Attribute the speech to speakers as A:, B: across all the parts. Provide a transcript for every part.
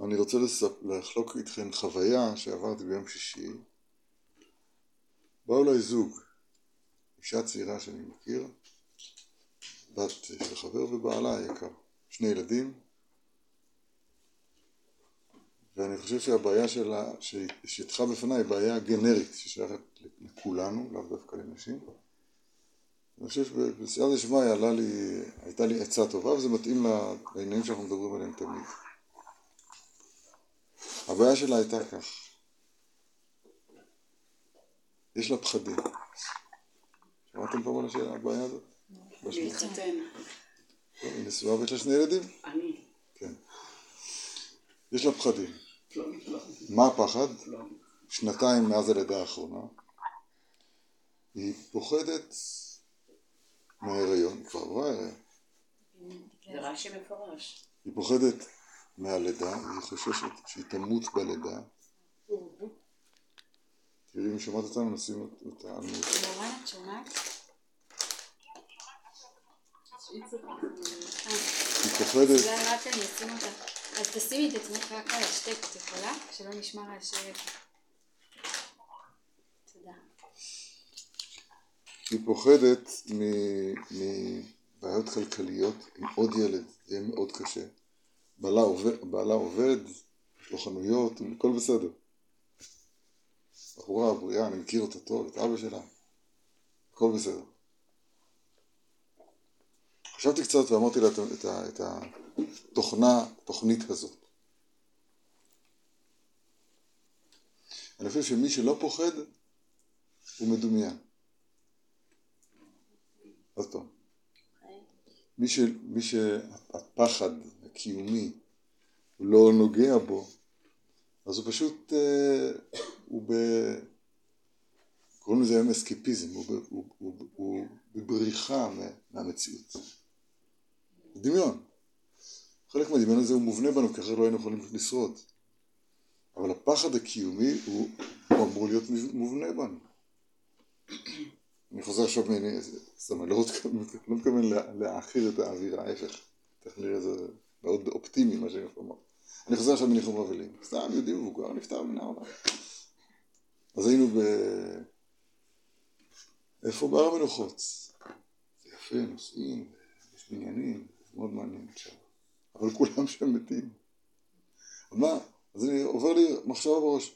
A: אני רוצה לספ... לחלוק איתכם חוויה שעברתי ביום שישי. באו אליי זוג, אישה צעירה שאני מכיר, בת של חבר ובעלה היקר, שני ילדים, ואני חושב שהבעיה שלה, שהתחה בפניי היא בעיה גנרית ששייכת לכולנו, לאו דווקא לנשים. אני חושב שבסייעתא דשמיא הייתה לי עצה טובה וזה מתאים לעניינים שאנחנו מדברים עליהם תמיד. הבעיה שלה הייתה כך, יש לה פחדים. שמעתם פעם על הבעיה הזאת?
B: להתחתן.
A: היא נשואה ויש לה שני ילדים?
B: אני.
A: כן. יש לה פחדים. מה הפחד? שנתיים מאז הלידה האחרונה. היא פוחדת מההיריון, כבר עברה הריון.
B: זה רש"י מפורש.
A: היא פוחדת מהלידה, היא חוששת שהיא תמות בלידה. תראי אם שומעת אותנו, נשים אותה על
C: את שומעת?
A: היא פוחדת,
C: אולי רק אני אשים אותה. אז תשימי את עצמך רק על השטק, את יכולה? שלא נשמע רעשי רקע. תודה.
A: היא פוחדת מבעיות כלכליות עם עוד ילד, זה מאוד קשה. בעלה עובד, בעלה עובד, יש לו חנויות, הכל בסדר. בחורה בריאה, אני מכיר אותה טוב, את אבא שלה, הכל בסדר. חשבתי קצת ואמרתי לה את, את, את התוכנה, תוכנית הזאת. אני חושב שמי שלא פוחד, הוא מדומיין. עוד פעם. מי שהפחד הקיומי הוא לא נוגע בו, אז הוא פשוט, אה, הוא ב... קוראים לזה היום אסקיפיזם, הוא, הוא, הוא, הוא, הוא בבריחה מהמציאות. דמיון. חלק מהדמיון הזה הוא מובנה בנו, כי אחרת לא היינו יכולים לשרוד. אבל הפחד הקיומי הוא, הוא אמור להיות מובנה בנו. אני חוזר עכשיו, זאת אומרת, לא, לא מתכוון להעכיר את האווירה, ההפך, תכף נראה זה מאוד אופטימי מה שאני לומר. אני חוזר עכשיו מניחום אבלים, סתם יהודי מבוגר נפטר מן העולם. אז היינו ב... איפה בהר המנוחות? יפה, נוסעים, יש בניינים, מאוד מעניין עכשיו. אבל כולם שם מתים. מה? אז אני עובר לי מחשבה בראש.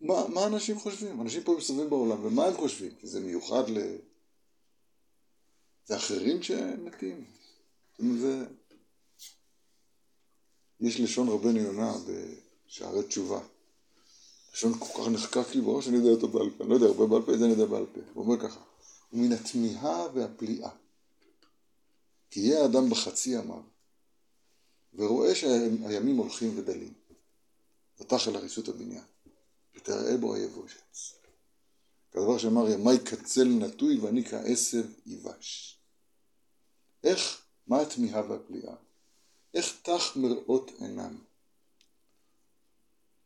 A: מה, מה אנשים חושבים? אנשים פה מסתובבים בעולם, ומה הם חושבים? כי זה מיוחד ל... זה אחרים שמתים. זה... יש לשון רבנו יונה בשערי תשובה. לשון כל כך נחקק לי בראש, אני יודע אותו בעל פה. אני לא יודע הרבה בעל פה, את זה אני יודע בעל פה. הוא אומר ככה, ומן התמיהה והפליאה. כי יהיה האדם בחצי ימיו, ורואה שהימים הולכים ודלים. פתח אל הריסות הבניין. ותראה בו היבושת. כדבר שאמר ימי קצל נטוי ואני כעשב יבש. איך, מה התמיהה והפליאה? איך תח מראות עינם?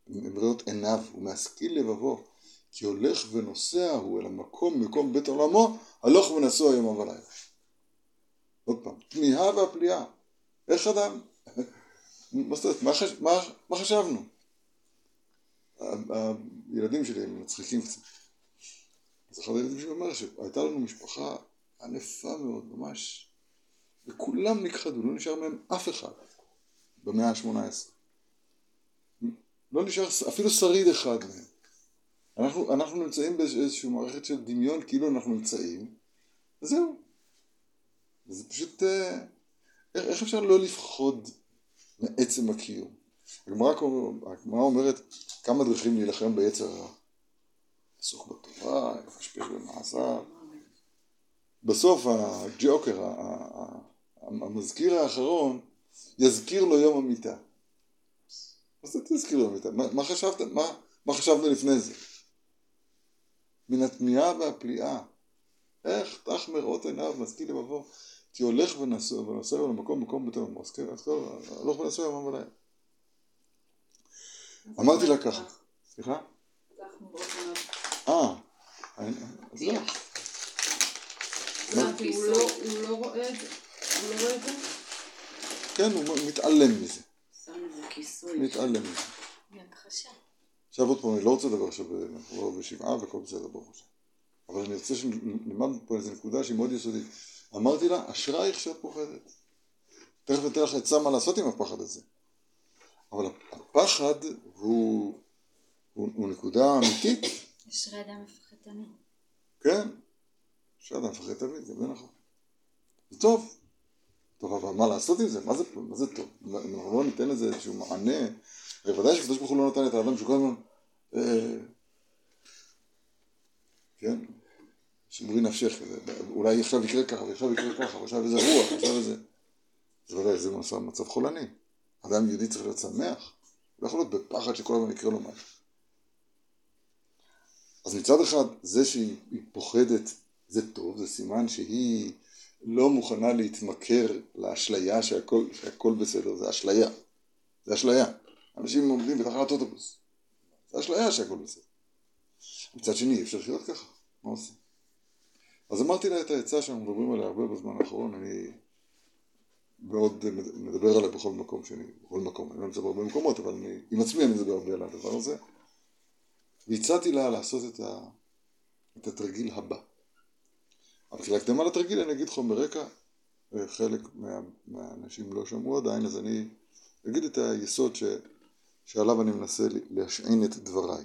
A: מראות עיניו ומשכיל לבבו כי הולך ונוסע הוא אל המקום מקום בית עולמו הלוך ונסוע יום ולילה. עוד פעם, תמיהה והפליאה. איך אדם? מה, מה, מה חשבנו? הילדים שלי הם מצחיקים קצת. אז אחד הילדים שלי אומר שהייתה לנו משפחה ענפה מאוד, ממש, וכולם נכחדו, לא נשאר מהם אף אחד במאה ה-18. לא נשאר אפילו שריד אחד מהם. אנחנו, אנחנו נמצאים באיזושהי מערכת של דמיון כאילו אנחנו נמצאים, וזהו. זה פשוט, אה, איך אפשר לא לפחוד מעצם הקיום? הגמרא אומרת כמה דרכים להילחם ביצר הרע. עסוק בתורה, לפשפש במעשיו. בסוף הג'וקר, המזכיר האחרון, יזכיר לו יום המיטה. מה זה תזכיר יום המיטה? מה, מה חשבת? מה, מה חשבנו לפני זה? מן התמיהה והפליאה. איך תח מראות עיניו משכיל לבבו כי הולך ונוסע למקום מקום בתור מוסקר, אז טוב, הולך ונוסע יומם ולילה. אמרתי לה ככה, סליחה? אה, אז לא.
B: הוא לא רואה את זה? הוא לא?
A: כן, הוא מתעלם מזה.
B: שם איזה כיסוי.
A: מתעלם מזה.
C: מהכחשה.
A: עכשיו עוד פעם, אני לא רוצה לדבר עכשיו, אנחנו לא בשבעה והכל בסדר ברוך השם. אבל אני רוצה שנלמד פה איזו נקודה שהיא מאוד יסודית. אמרתי לה, אשרייך שאת פוחדת. תכף אתן לך עצה מה לעשות עם הפחד הזה. אבל הפחד הוא, הוא, הוא נקודה אמיתית,
C: אשרי אדם מפחד תמיד.
A: כן. שאדם מפחד תמיד, גם זה נכון. זה טוב. טוב, אבל מה לעשות עם זה? מה זה, מה זה טוב? אנחנו לא ניתן לזה איזשהו מענה, הרי ודאי שקדוש ברוך הוא לא נתן את האדם שהוא כל הזמן, אה, כן, שמרי נפשך, אולי עכשיו יקרה ככה, ועכשיו יקרה ככה, ועכשיו איזה רוח, ועכשיו איזה... זה ודאי, זה מצב, מצב חולני. אדם יהודי צריך להיות שמח, לא יכול להיות בפחד שכל הזמן יקרה לו משהו. אז מצד אחד, זה שהיא היא פוחדת זה טוב, זה סימן שהיא לא מוכנה להתמכר לאשליה שהכל, שהכל בסדר, זה אשליה. זה אשליה. אנשים עומדים בתחנת אוטובוס. זה אשליה שהכל בסדר. מצד שני, אי אפשר לחיות ככה, מה עושים? אז אמרתי לה את העצה שאנחנו מדברים עליה הרבה בזמן האחרון, אני מאוד מדבר עליה בכל מקום שאני, בכל מקום, אני לא נמצא בהרבה מקומות, אבל אני, עם עצמי אני מדבר הרבה על הדבר הזה. והצעתי לה לעשות את, ה, את התרגיל הבא. אבל כהקדמה לתרגיל אני אגיד חומר רקע, אה, חלק מה, מהאנשים לא שמעו עדיין, אז אני אגיד את היסוד ש, שעליו אני מנסה להשעין את דבריי.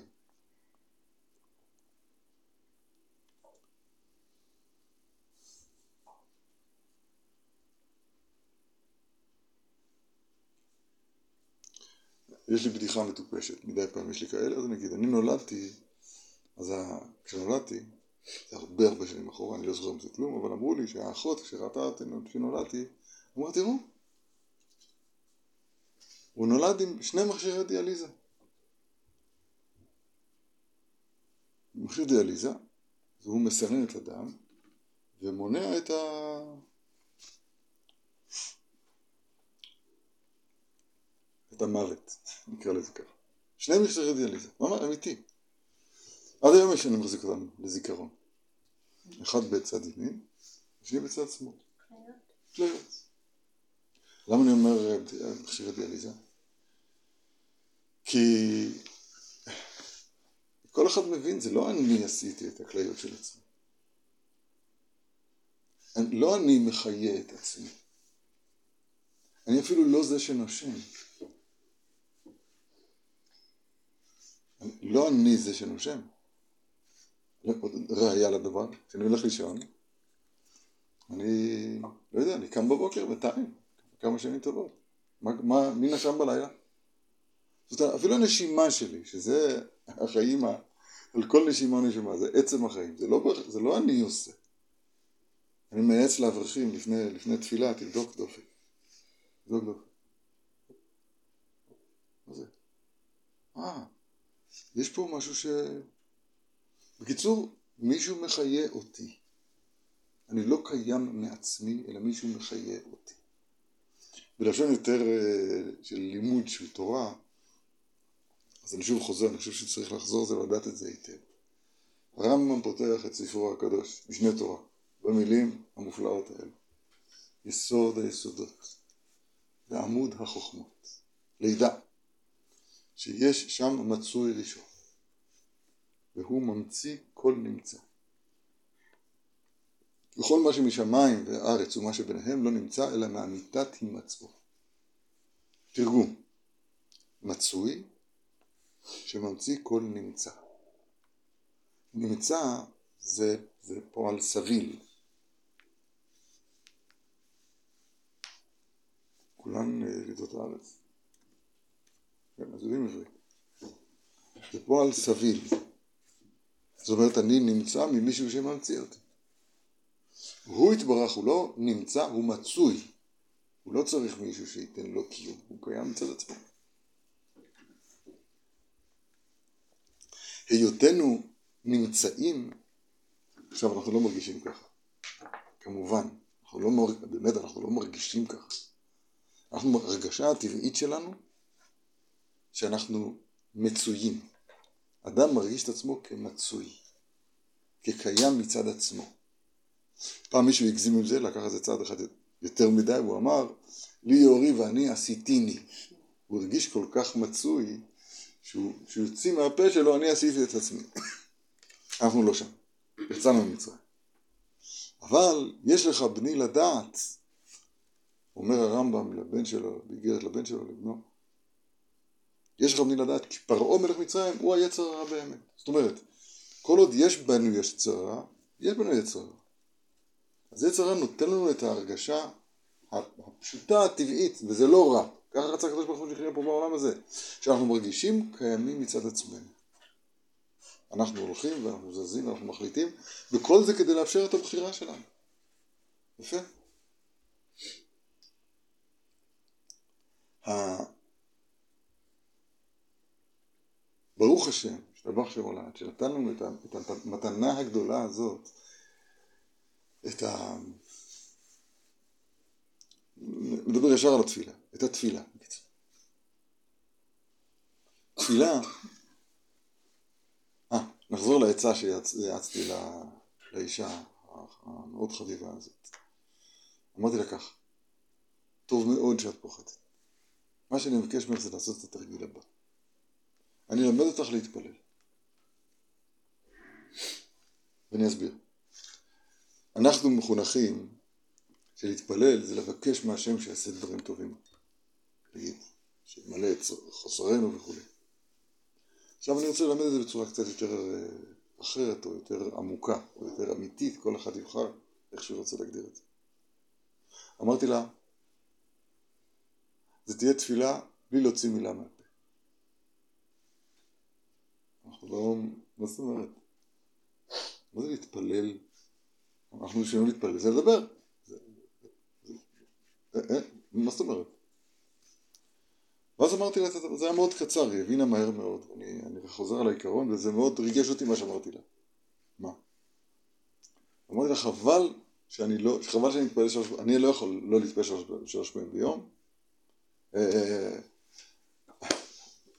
A: יש לי בדיחה מטופשת, מדי פעם יש לי כאלה, אז אני אגיד, אני נולדתי, אז ה... כשנולדתי, זה הרבה הרבה שנים אחורה, אני לא זוכר מזה כלום, אבל אמרו לי שהאחות, כשראתה אותי כשנולדתי, אמרה, תראו, הוא נולד עם שני מכשירי דיאליזה. מכשיר דיאליזה, והוא מסנן את הדם, ומונע את ה... את המוות, נקרא לזה ככה. שני מכשירי דיאליזה, ממש אמיתי. עד היום יש אני מחזיק אותם לזיכרון. אחד בצד ימין, השני בצד שמאל. כליות. למה אני אומר אה, מכשירי דיאליזה? כי כל אחד מבין, זה לא אני עשיתי את הכליות של עצמי. אני- לא אני מחיה את עצמי. אני אפילו לא זה שנושם. אני- לא אני זה שנושם. ראיה לדבר, כשאני הולך לישון, אני, לא יודע, אני קם בבוקר בינתיים, כמה שנים טובות. מה, מה, מי נשם בלילה? זאת אומרת, אפילו הנשימה שלי, שזה החיים, על כל נשימה נשימה, זה עצם החיים, זה לא, זה לא אני עושה. אני מייעץ לאברכים לפני, לפני תפילה, תבדוק דופק. תבדוק דופק. מה זה? אה, יש פה משהו ש... בקיצור, מישהו מחיה אותי. אני לא קיים מעצמי, אלא מישהו מחיה אותי. בלשון יותר אה, של לימוד של תורה, אז אני שוב חוזר, אני חושב שצריך לחזור זה ולדעת את זה היטב. הרמב"ם פותח את ספרו הקדוש, משנה תורה, במילים המופלאות האלה. יסוד היסודות, ועמוד החוכמות. לידע, שיש שם מצוי ראשון, והוא ממציא כל נמצא. וכל מה שמשמיים והארץ ומה שביניהם לא נמצא אלא מאמיתת הימצאו. תרגום מצוי שממציא כל נמצא. נמצא זה, זה פועל סביל. כולן אה, לידות הארץ. כן, אז יודעים עברית. זה פועל סביל. זאת אומרת, אני נמצא ממישהו שממציא אותי. הוא יתברך, הוא לא נמצא, הוא מצוי. הוא לא צריך מישהו שייתן לו קיום, הוא קיים מצד עצמו. היותנו נמצאים, עכשיו אנחנו לא מרגישים ככה. כמובן, אנחנו לא מרג... באמת אנחנו לא מרגישים ככה. אנחנו, הרגשה הטבעית שלנו, שאנחנו מצויים. אדם מרגיש את עצמו כמצוי, כקיים מצד עצמו. פעם מישהו הגזים עם זה, לקח את זה צעד אחד יותר מדי, הוא אמר, לי יורי ואני עשיתיני. הוא הרגיש כל כך מצוי, שהוא, שהוא יוציא מהפה שלו, אני עשיתי את עצמי. אנחנו לא שם. יצאנו ממצרים. אבל יש לך בני לדעת, אומר הרמב"ם לבן שלו, באיגרת לבן שלו, לבנו, יש לך בני לדעת, כי פרעה מלך מצרים הוא היצר הרע באמת. זאת אומרת, כל עוד יש בנו יצר רע, יש בנו יצר רע. אז יצר רע נותן לנו את ההרגשה הפשוטה, הטבעית, וזה לא רע. ככה רצה הקדוש ברוך הוא שנחיה פה בעולם הזה. שאנחנו מרגישים קיימים מצד עצמנו. אנחנו הולכים ואנחנו זזים ואנחנו מחליטים, וכל זה כדי לאפשר את הבחירה שלנו. יפה. ברוך השם, השתבח שם עולד, שנתן לנו את המתנה הגדולה הזאת, את ה... מדבר ישר על התפילה, את התפילה. תפילה, אה, נחזור לעצה שיעצתי לאישה המאוד חביבה הזאת. אמרתי לה כך, טוב מאוד שאת פוחדת. מה שאני מבקש ממך זה לעשות את התרגיל הבא. אני אלמד אותך להתפלל. ואני אסביר. אנחנו מחונכים שלהתפלל זה לבקש מהשם שיעשה דברים טובים. שימלא את חוסרנו וכו'. עכשיו אני רוצה ללמד את זה בצורה קצת יותר אה, אחרת או יותר עמוקה או יותר אמיתית, כל אחד יבחר איך שהוא רוצה להגדיר את זה. אמרתי לה, זה תהיה תפילה בלי להוציא מילה מהפה. אנחנו לא, מה זאת אומרת? מה זה להתפלל? אנחנו יכולים להתפלל, זה לדבר. אה, אה, מה זאת אומרת? ואז אמרתי לה, זה היה מאוד קצר, היא הבינה מהר מאוד. אני, אני חוזר על העיקרון, וזה מאוד ריגש אותי מה שאמרתי לה. מה? אמרתי לה, חבל שאני לא, חבל שאני מתפלל שלוש, אני לא יכול לא להתפלל שלוש, שלוש פעמים ביום.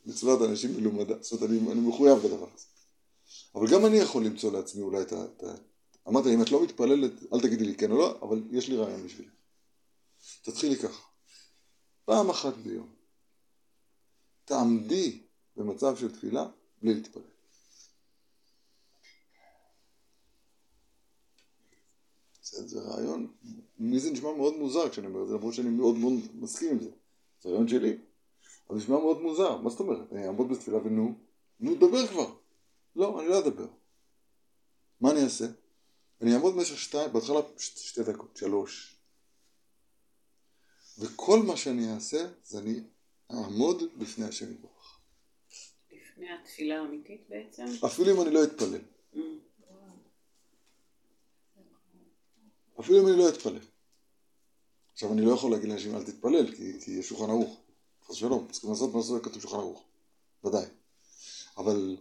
A: מצוות אנשים מלומדה, זאת אומרת, אני, אני מחויב בדבר הזה. אבל גם אני יכול למצוא לעצמי אולי את ה... אמרתי, אם את לא מתפללת, אל תגידי לי כן או לא, אבל יש לי רעיון בשבילך. תתחילי ככה. פעם אחת ביום. תעמדי במצב של תפילה בלי להתפלל. זה, זה רעיון, מי זה נשמע מאוד מוזר כשאני אומר את זה, למרות שאני מאוד מאוד מסכים עם זה. זה רעיון שלי. אבל נשמע מאוד מוזר, מה זאת אומרת? אני אעמוד בתפילה ונו, נו דבר כבר. לא, אני לא אדבר. מה אני אעשה? אני אעמוד במשך שתיים, בהתחלה שתי דקות, שלוש. וכל מה שאני אעשה זה אני אעמוד בפני השם יתברך.
B: לפני התפילה האמיתית בעצם?
A: אפילו אם אני לא אתפלל. Mm. אפילו אם אני לא אתפלל. עכשיו אני לא יכול להגיד לאנשים אל תתפלל כי, כי יש שולחן ערוך. חס ושלום, צריכים לעשות מה שכתוב שולחן ערוך. ודאי. אבל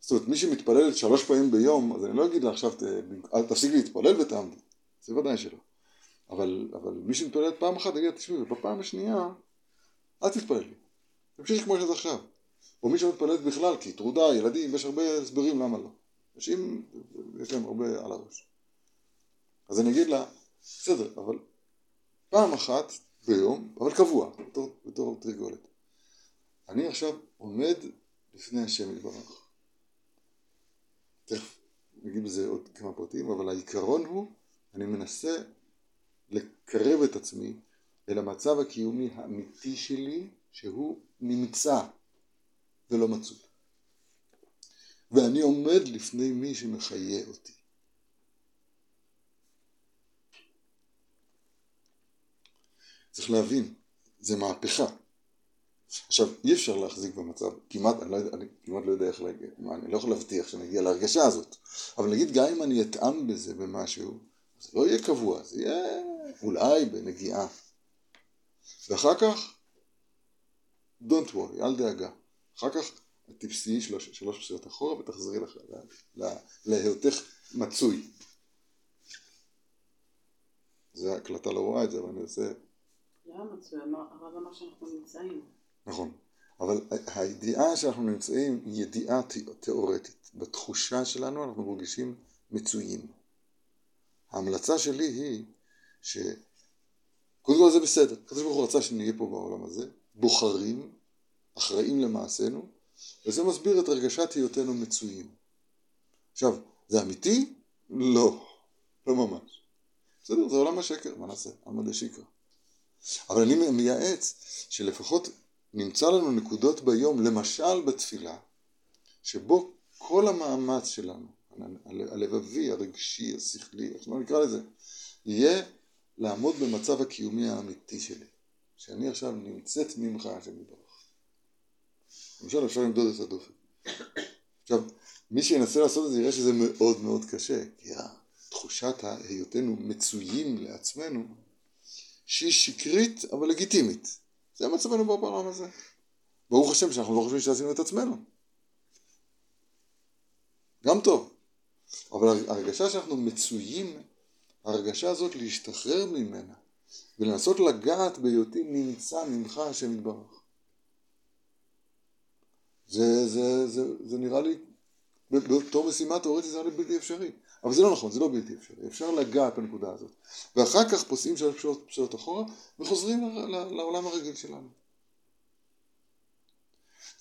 A: זאת אומרת, מי שמתפלל שלוש פעמים ביום, אז אני לא אגיד לה עכשיו, תפסיק להתפלל ותעמדי. זה ודאי שלא. אבל, אבל מי שמתפלל פעם אחת, יגיד, תשמעי, ובפעם השנייה, אל תתפללי. תמשיך כמו שזה עכשיו. או מי שמתפללת בכלל, כי טרודה, ילדים, יש הרבה הסברים למה לא. אנשים, יש להם הרבה על הראש. אז אני אגיד לה, בסדר, אבל פעם אחת ביום, אבל קבוע, בתור, בתור תרגולת. אני עכשיו עומד לפני השם יתברך. תכף נגיד בזה עוד כמה פרטים, אבל העיקרון הוא, אני מנסה לקרב את עצמי אל המצב הקיומי האמיתי שלי, שהוא נמצא ולא מצוי. ואני עומד לפני מי שמחיה אותי. צריך להבין, זה מהפכה. עכשיו, אי אפשר להחזיק במצב, כמעט, אני, לא, אני כמעט לא יודע איך להגיע, אני לא יכול להבטיח שנגיע להרגשה הזאת, אבל נגיד גם אם אני אטעם בזה במשהו, זה לא יהיה קבוע, זה יהיה אולי בנגיעה. ואחר כך, don't worry, אל דאגה. אחר כך תפסי שלוש, שלוש פסיעות אחורה ותחזרי לך להיותך מצוי. זה הקלטה לא רואה את זה, אבל אני עושה... נכון. אבל הידיעה שאנחנו נמצאים היא ידיעה תיאורטית. בתחושה שלנו אנחנו מרגישים מצויים. ההמלצה שלי היא שקודם כל זה בסדר. הקדוש ברוך הוא רצה שנהיה פה בעולם הזה, בוחרים, אחראים למעשינו, וזה מסביר את הרגשת היותנו מצויים. עכשיו, זה אמיתי? לא, לא ממש. בסדר, זה עולם השקר, מה נעשה? עלמא דשיקרא. אבל אני מייעץ שלפחות נמצא לנו נקודות ביום, למשל בתפילה, שבו כל המאמץ שלנו, הלבבי, הרגשי, השכלי, איך שלא נקרא לזה, יהיה לעמוד במצב הקיומי האמיתי שלי. שאני עכשיו נמצאת ממך, השם יתברך. למשל אפשר למדוד את הדופן. עכשיו, מי שינסה לעשות את זה יראה שזה מאוד מאוד קשה, כי תחושת היותנו מצויים לעצמנו, שהיא שקרית אבל לגיטימית. זה מצבנו בעולם הזה. ברוך השם שאנחנו לא חושבים שעשינו את עצמנו. גם טוב. אבל הרגשה שאנחנו מצויים, ההרגשה הזאת להשתחרר ממנה ולנסות לגעת בהיותי נמצא ממך השם יתברך. זה, זה, זה, זה נראה לי, בתור משימה תאורטית זה נראה לי בלתי אפשרי. אבל זה לא נכון, זה לא בלתי אפשרי. אפשר לגעת בנקודה הזאת. ואחר כך פוסעים שלוש פשוט, פשוט אחורה וחוזרים לעולם הרגיל שלנו.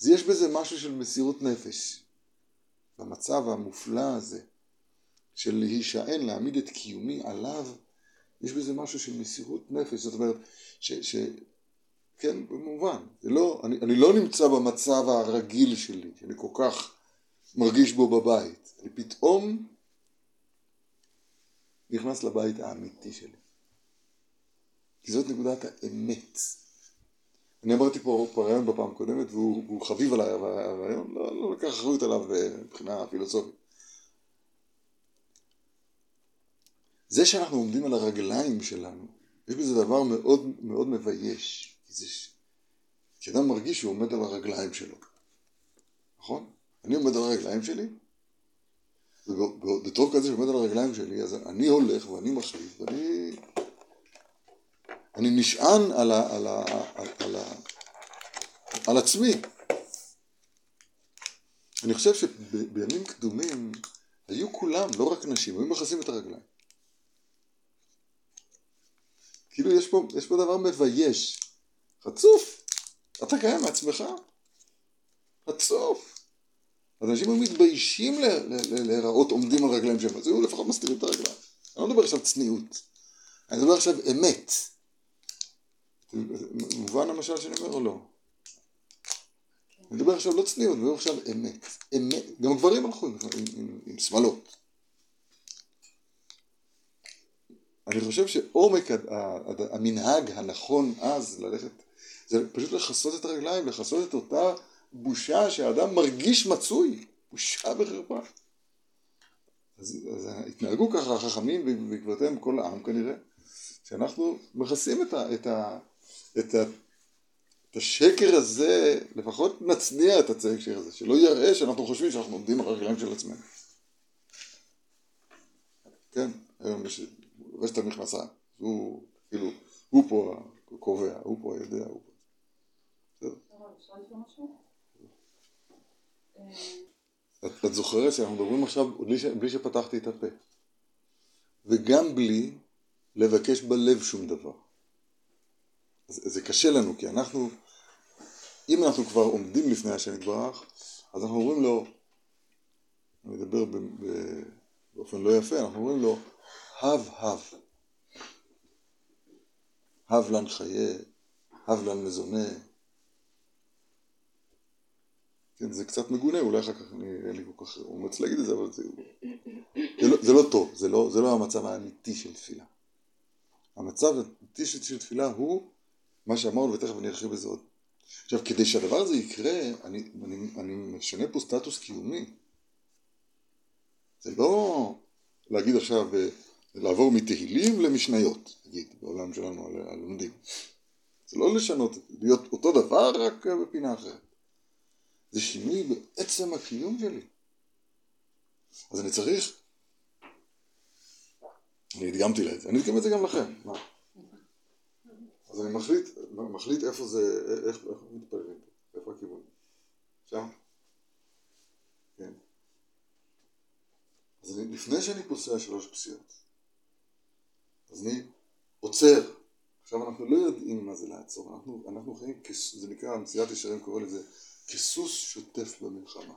A: אז יש בזה משהו של מסירות נפש. במצב המופלא הזה של להישען, להעמיד את קיומי עליו, יש בזה משהו של מסירות נפש. זאת אומרת, ש... ש כן, במובן. לא, אני, אני לא נמצא במצב הרגיל שלי, שאני כל כך מרגיש בו בבית. אני פתאום נכנס לבית האמיתי שלי. כי זאת נקודת האמת. אני אמרתי פה, רעיון בפעם הקודמת והוא, והוא חביב עליי הרעיון, לא, לא לקח אחריות עליו אה, מבחינה פילוסופית. זה שאנחנו עומדים על הרגליים שלנו, יש בזה דבר מאוד מאוד מבייש. כי אדם מרגיש שהוא עומד על הרגליים שלו, נכון? אני עומד על הרגליים שלי, ובתור כזה שעומד על הרגליים שלי, אז אני הולך ואני מחליט ואני... אני נשען על, ה, על, ה, על, על, ה, על עצמי. אני חושב שבימים קדומים היו כולם, לא רק נשים, היו מכסים את הרגליים. כאילו יש פה, יש פה דבר מבייש. חצוף, אתה קיים מעצמך. חצוף. אז אנשים היו מתביישים להיראות עומדים על רגליים שלהם, אז היו לפחות מסתירים את הרגליים. אני לא מדבר עכשיו צניעות, אני מדבר עכשיו אמת. מובן המשל שאני אומר או לא? אני מדבר עכשיו לא צניעות, אני מדבר עכשיו אמת. אמת. גם גברים הלכו עם, עם, עם, עם שמלות. אני חושב שעומק המנהג הנכון אז ללכת, זה פשוט לכסות את הרגליים, לכסות את אותה בושה שהאדם מרגיש מצוי, בושה וחרפה. אז, אז התנהגו ככה החכמים ובעקבותיהם כל העם כנראה, שאנחנו מכסים את, ה, את, ה, את, ה, את השקר הזה, לפחות נצניע את השקר הזה, שלא יראה שאנחנו חושבים שאנחנו עומדים על הרגליים של עצמנו. כן, היום יש, לובש את המכנסיים, הוא כאילו, הוא פה הקובע, הוא פה היודע, הוא פה. בסדר. את, את זוכרת שאנחנו מדברים עכשיו בלי, ש, בלי שפתחתי את הפה. וגם בלי לבקש בלב שום דבר. אז, זה קשה לנו, כי אנחנו, אם אנחנו כבר עומדים לפני השם יתברך, אז אנחנו אומרים לו, אני אדבר ב, ב, באופן לא יפה, אנחנו אומרים לו, הב הב. הב לן חיי, הב לן מזונה, כן, זה קצת מגונה, אולי אחר כך אני, אין לי כל כך אומץ להגיד את זה, אבל זה, זה, לא, זה לא טוב, זה לא, זה לא המצב האמיתי של תפילה. המצב האמיתי של, של תפילה הוא מה שאמרנו, ותכף אני ארחיב בזה עוד. עכשיו, כדי שהדבר הזה יקרה, אני, אני, אני משנה פה סטטוס קיומי. זה לא להגיד עכשיו, אה, לעבור מתהילים למשניות, נגיד, בעולם שלנו על לומדים. זה לא לשנות, להיות אותו דבר רק בפינה אחרת. זה שינוי בעצם הקיום שלי. אז אני צריך, אני הדגמתי לה את זה, אני אדגם את זה גם לכם, מה? אז אני מחליט, מחליט איפה זה, איך, איך מתפללים, איפה הכיוון. שם? כן. אז אני, לפני שאני פוסע שלוש פסיעות, אז אני עוצר. עכשיו אנחנו לא יודעים מה זה לעצור, אנחנו, אנחנו חיים, זה נקרא, מסיעת ישרים קורא לזה כסוס שוטף במלחמה.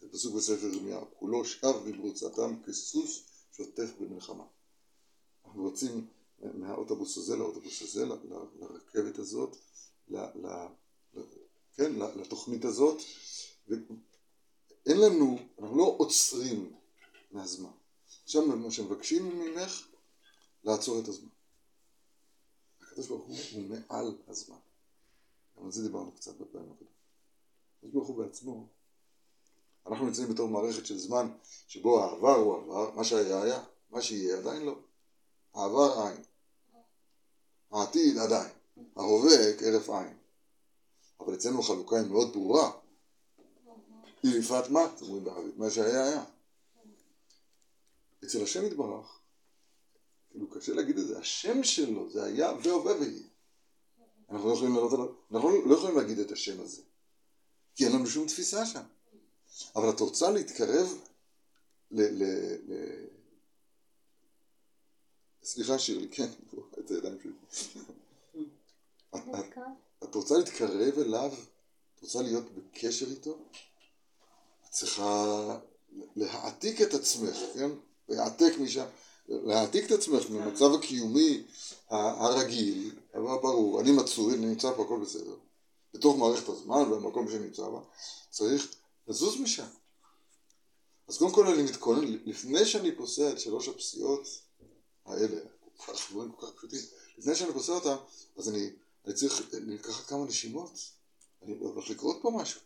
A: זה פסוק בספר ירמיהו, כולו שב במרוצתם כסוס שוטף במלחמה. אנחנו רוצים מהאוטובוס הזה לאוטובוס הזה, לרכבת הזאת, כן, לתוכנית הזאת, ואין לנו, אנחנו לא עוצרים מהזמן. עכשיו מה שמבקשים ממך, לעצור את הזמן. הקדוש ברוך הוא הוא מעל הזמן. גם על זה דיברנו קצת בפעמים הקודמות. הקדוש ברוך הוא בעצמו, אנחנו נמצאים בתור מערכת של זמן שבו העבר הוא עבר, מה שהיה היה, מה שיהיה עדיין לא. העבר אין. העתיד עדיין. ההווה כהרף עין. אבל אצלנו החלוקה היא מאוד ברורה. היא מה, אתם אומרים בערבית, מה שהיה היה. אצל השם יתברך, כאילו קשה להגיד את זה, השם שלו זה היה והווה ויהיה. אנחנו לא יכולים לעלות עליו, אנחנו לא יכולים להגיד את השם הזה, כי אין לנו שום תפיסה שם. אבל את רוצה להתקרב ל... ל, ל... סליחה שירלי, כן, את הידיים שלי. את, את, את רוצה להתקרב אליו? את רוצה להיות בקשר איתו? את צריכה להעתיק את עצמך, כן? להעתק משם, להעתיק את עצמך ממצב הקיומי הרגיל, ברור, אני מצוי, אני נמצא פה, הכל בסדר. בתוך מערכת הזמן, במקום שאני נמצא בה, צריך לזוז משם. אז קודם כל אני מתכונן, לפני שאני פוסע את שלוש הפסיעות האלה, כל כך דברים כל כך פשוטים, לפני שאני פוסע אותם, אז אני, אני צריך לקחת כמה נשימות, אני הולך לקרות פה משהו.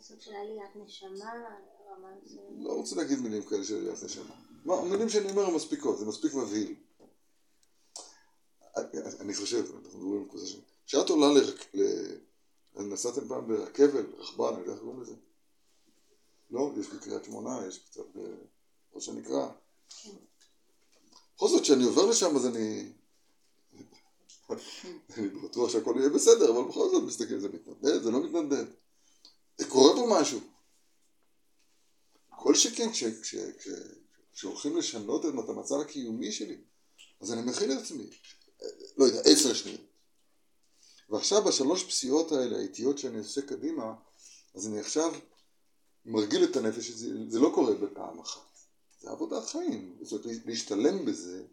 D: סוג של עליית נשמה, רמה מסוימת.
A: לא רוצה להגיד מילים כאלה של עליית נשמה. מה, המילים שאני אומר הן מספיקות, זה מספיק מבהיל. אני חושב, אנחנו מדברים בקבוצה שלי. כשאת עולה לרק... ל... נסעתם פעם ברכבל, רכבן, אני יודע איך קוראים לזה. לא, יש בקריית שמונה, יש קצת בראש הנקרא. בכל זאת, כשאני עובר לשם אז אני... אני בטוח שהכל יהיה בסדר, אבל בכל זאת מסתכל, זה מתנדד, זה לא מתנדד. קורה פה משהו. כל שכן, כשהולכים לשנות את המצב הקיומי שלי, אז אני מכין את עצמי, לא יודע, עשר שניות. ועכשיו בשלוש פסיעות האלה, האיטיות שאני עושה קדימה, אז אני עכשיו מרגיל את הנפש, זה, זה לא קורה בפעם אחת. זה עבודת חיים, זאת אומרת להשתלם בזה,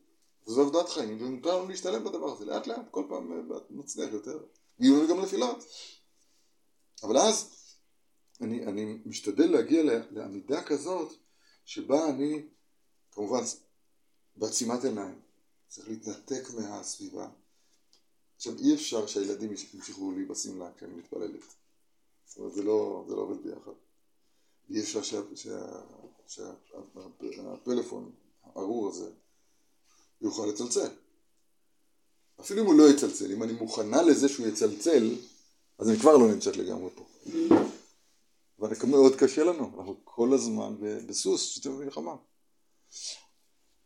A: זו עבודת חיים, ומותר לנו להשתלם בדבר הזה, לאט לאט, כל פעם נצליח יותר, ויהיו לנו גם נפילות. אבל אז אני, אני משתדל להגיע לעמידה כזאת, שבה אני, כמובן, בעצימת עיניים, צריך להתנתק מהסביבה. עכשיו, אי אפשר שהילדים ימשיכו לי בשמלה כשאני מתפללת. זאת אומרת, זה לא, זה לא עובד ביחד. אי אפשר שהפלאפון הארור הזה יוכל לצלצל. אפילו אם הוא לא יצלצל, אם אני מוכנה לזה שהוא יצלצל, אז אני כבר לא נמצאת לגמרי פה. אבל מאוד קשה לנו, אנחנו כל הזמן בסוס, שותף במלחמה.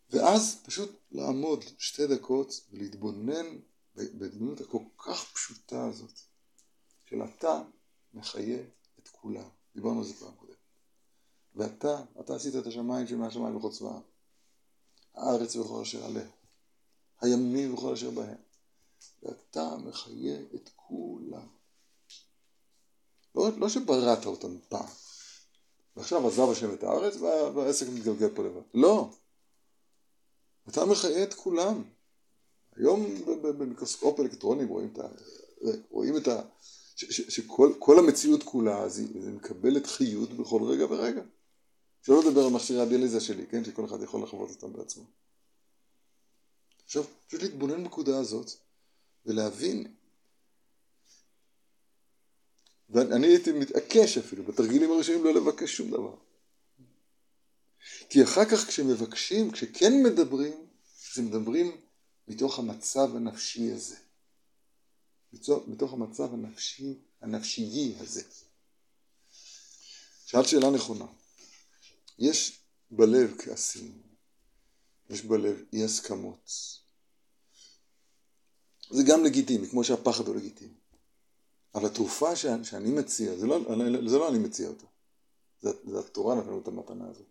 A: ואז פשוט לעמוד שתי דקות ולהתבונן בדמות הכל כך פשוטה הזאת, של אתה מחיה את כולם. דיברנו על זה פעם קודם. ואתה, אתה עשית את השמיים שמהשמיים וכל צבאם. הארץ וכל אשר עליה. הימים וכל אשר בהם. ואתה מחיה את כולם. לא, לא שבראת אותם פעם. ועכשיו עזב השם את הארץ והעסק מתגלגל פה לבד. לא. אתה מחיה את כולם. היום במיקרוסקופ אלקטרוני רואים את ה... רואים את ה... שכל המציאות כולה, אז היא מקבלת חיות בכל רגע ורגע. שלא לדבר על מכשירי הדיאליזה שלי, כן? שכל אחד יכול לחוות אותם בעצמו. עכשיו, פשוט להתבונן בנקודה הזאת, ולהבין, ואני הייתי מתעקש אפילו, בתרגילים הראשונים לא לבקש שום דבר. כי אחר כך כשמבקשים, כשכן מדברים, אז מדברים מתוך המצב הנפשי הזה. מתוך, מתוך המצב הנפשי, הנפשיי הזה. שאלת שאלה נכונה. יש בלב כעסים, יש בלב אי הסכמות. זה גם לגיטימי, כמו שהפחד הוא לגיטימי. אבל התרופה שאני, שאני מציע, זה לא, זה לא אני מציע אותה. זה, זה התורה נתנו את המתנה הזאת.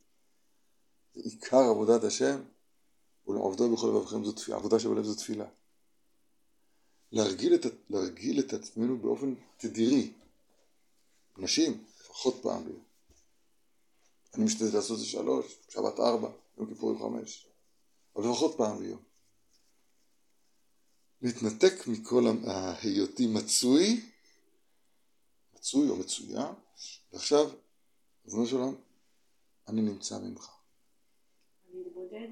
A: זה עיקר עבודת השם, ולעובדו בכל לבבכם זו תפילה, העבודה שבלב זו תפילה. להרגיל את, להרגיל את עצמנו באופן תדירי. נשים, לפחות פעם ביום. אני משתדל לעשות את זה שלוש, שבת ארבע, יום כיפורים חמש. אבל לפחות פעם ביום. להתנתק מכל ההיותי מצוי, מצוי או מצויה, ועכשיו, ריבונו של עולם, אני נמצא ממך.
B: להתבודד?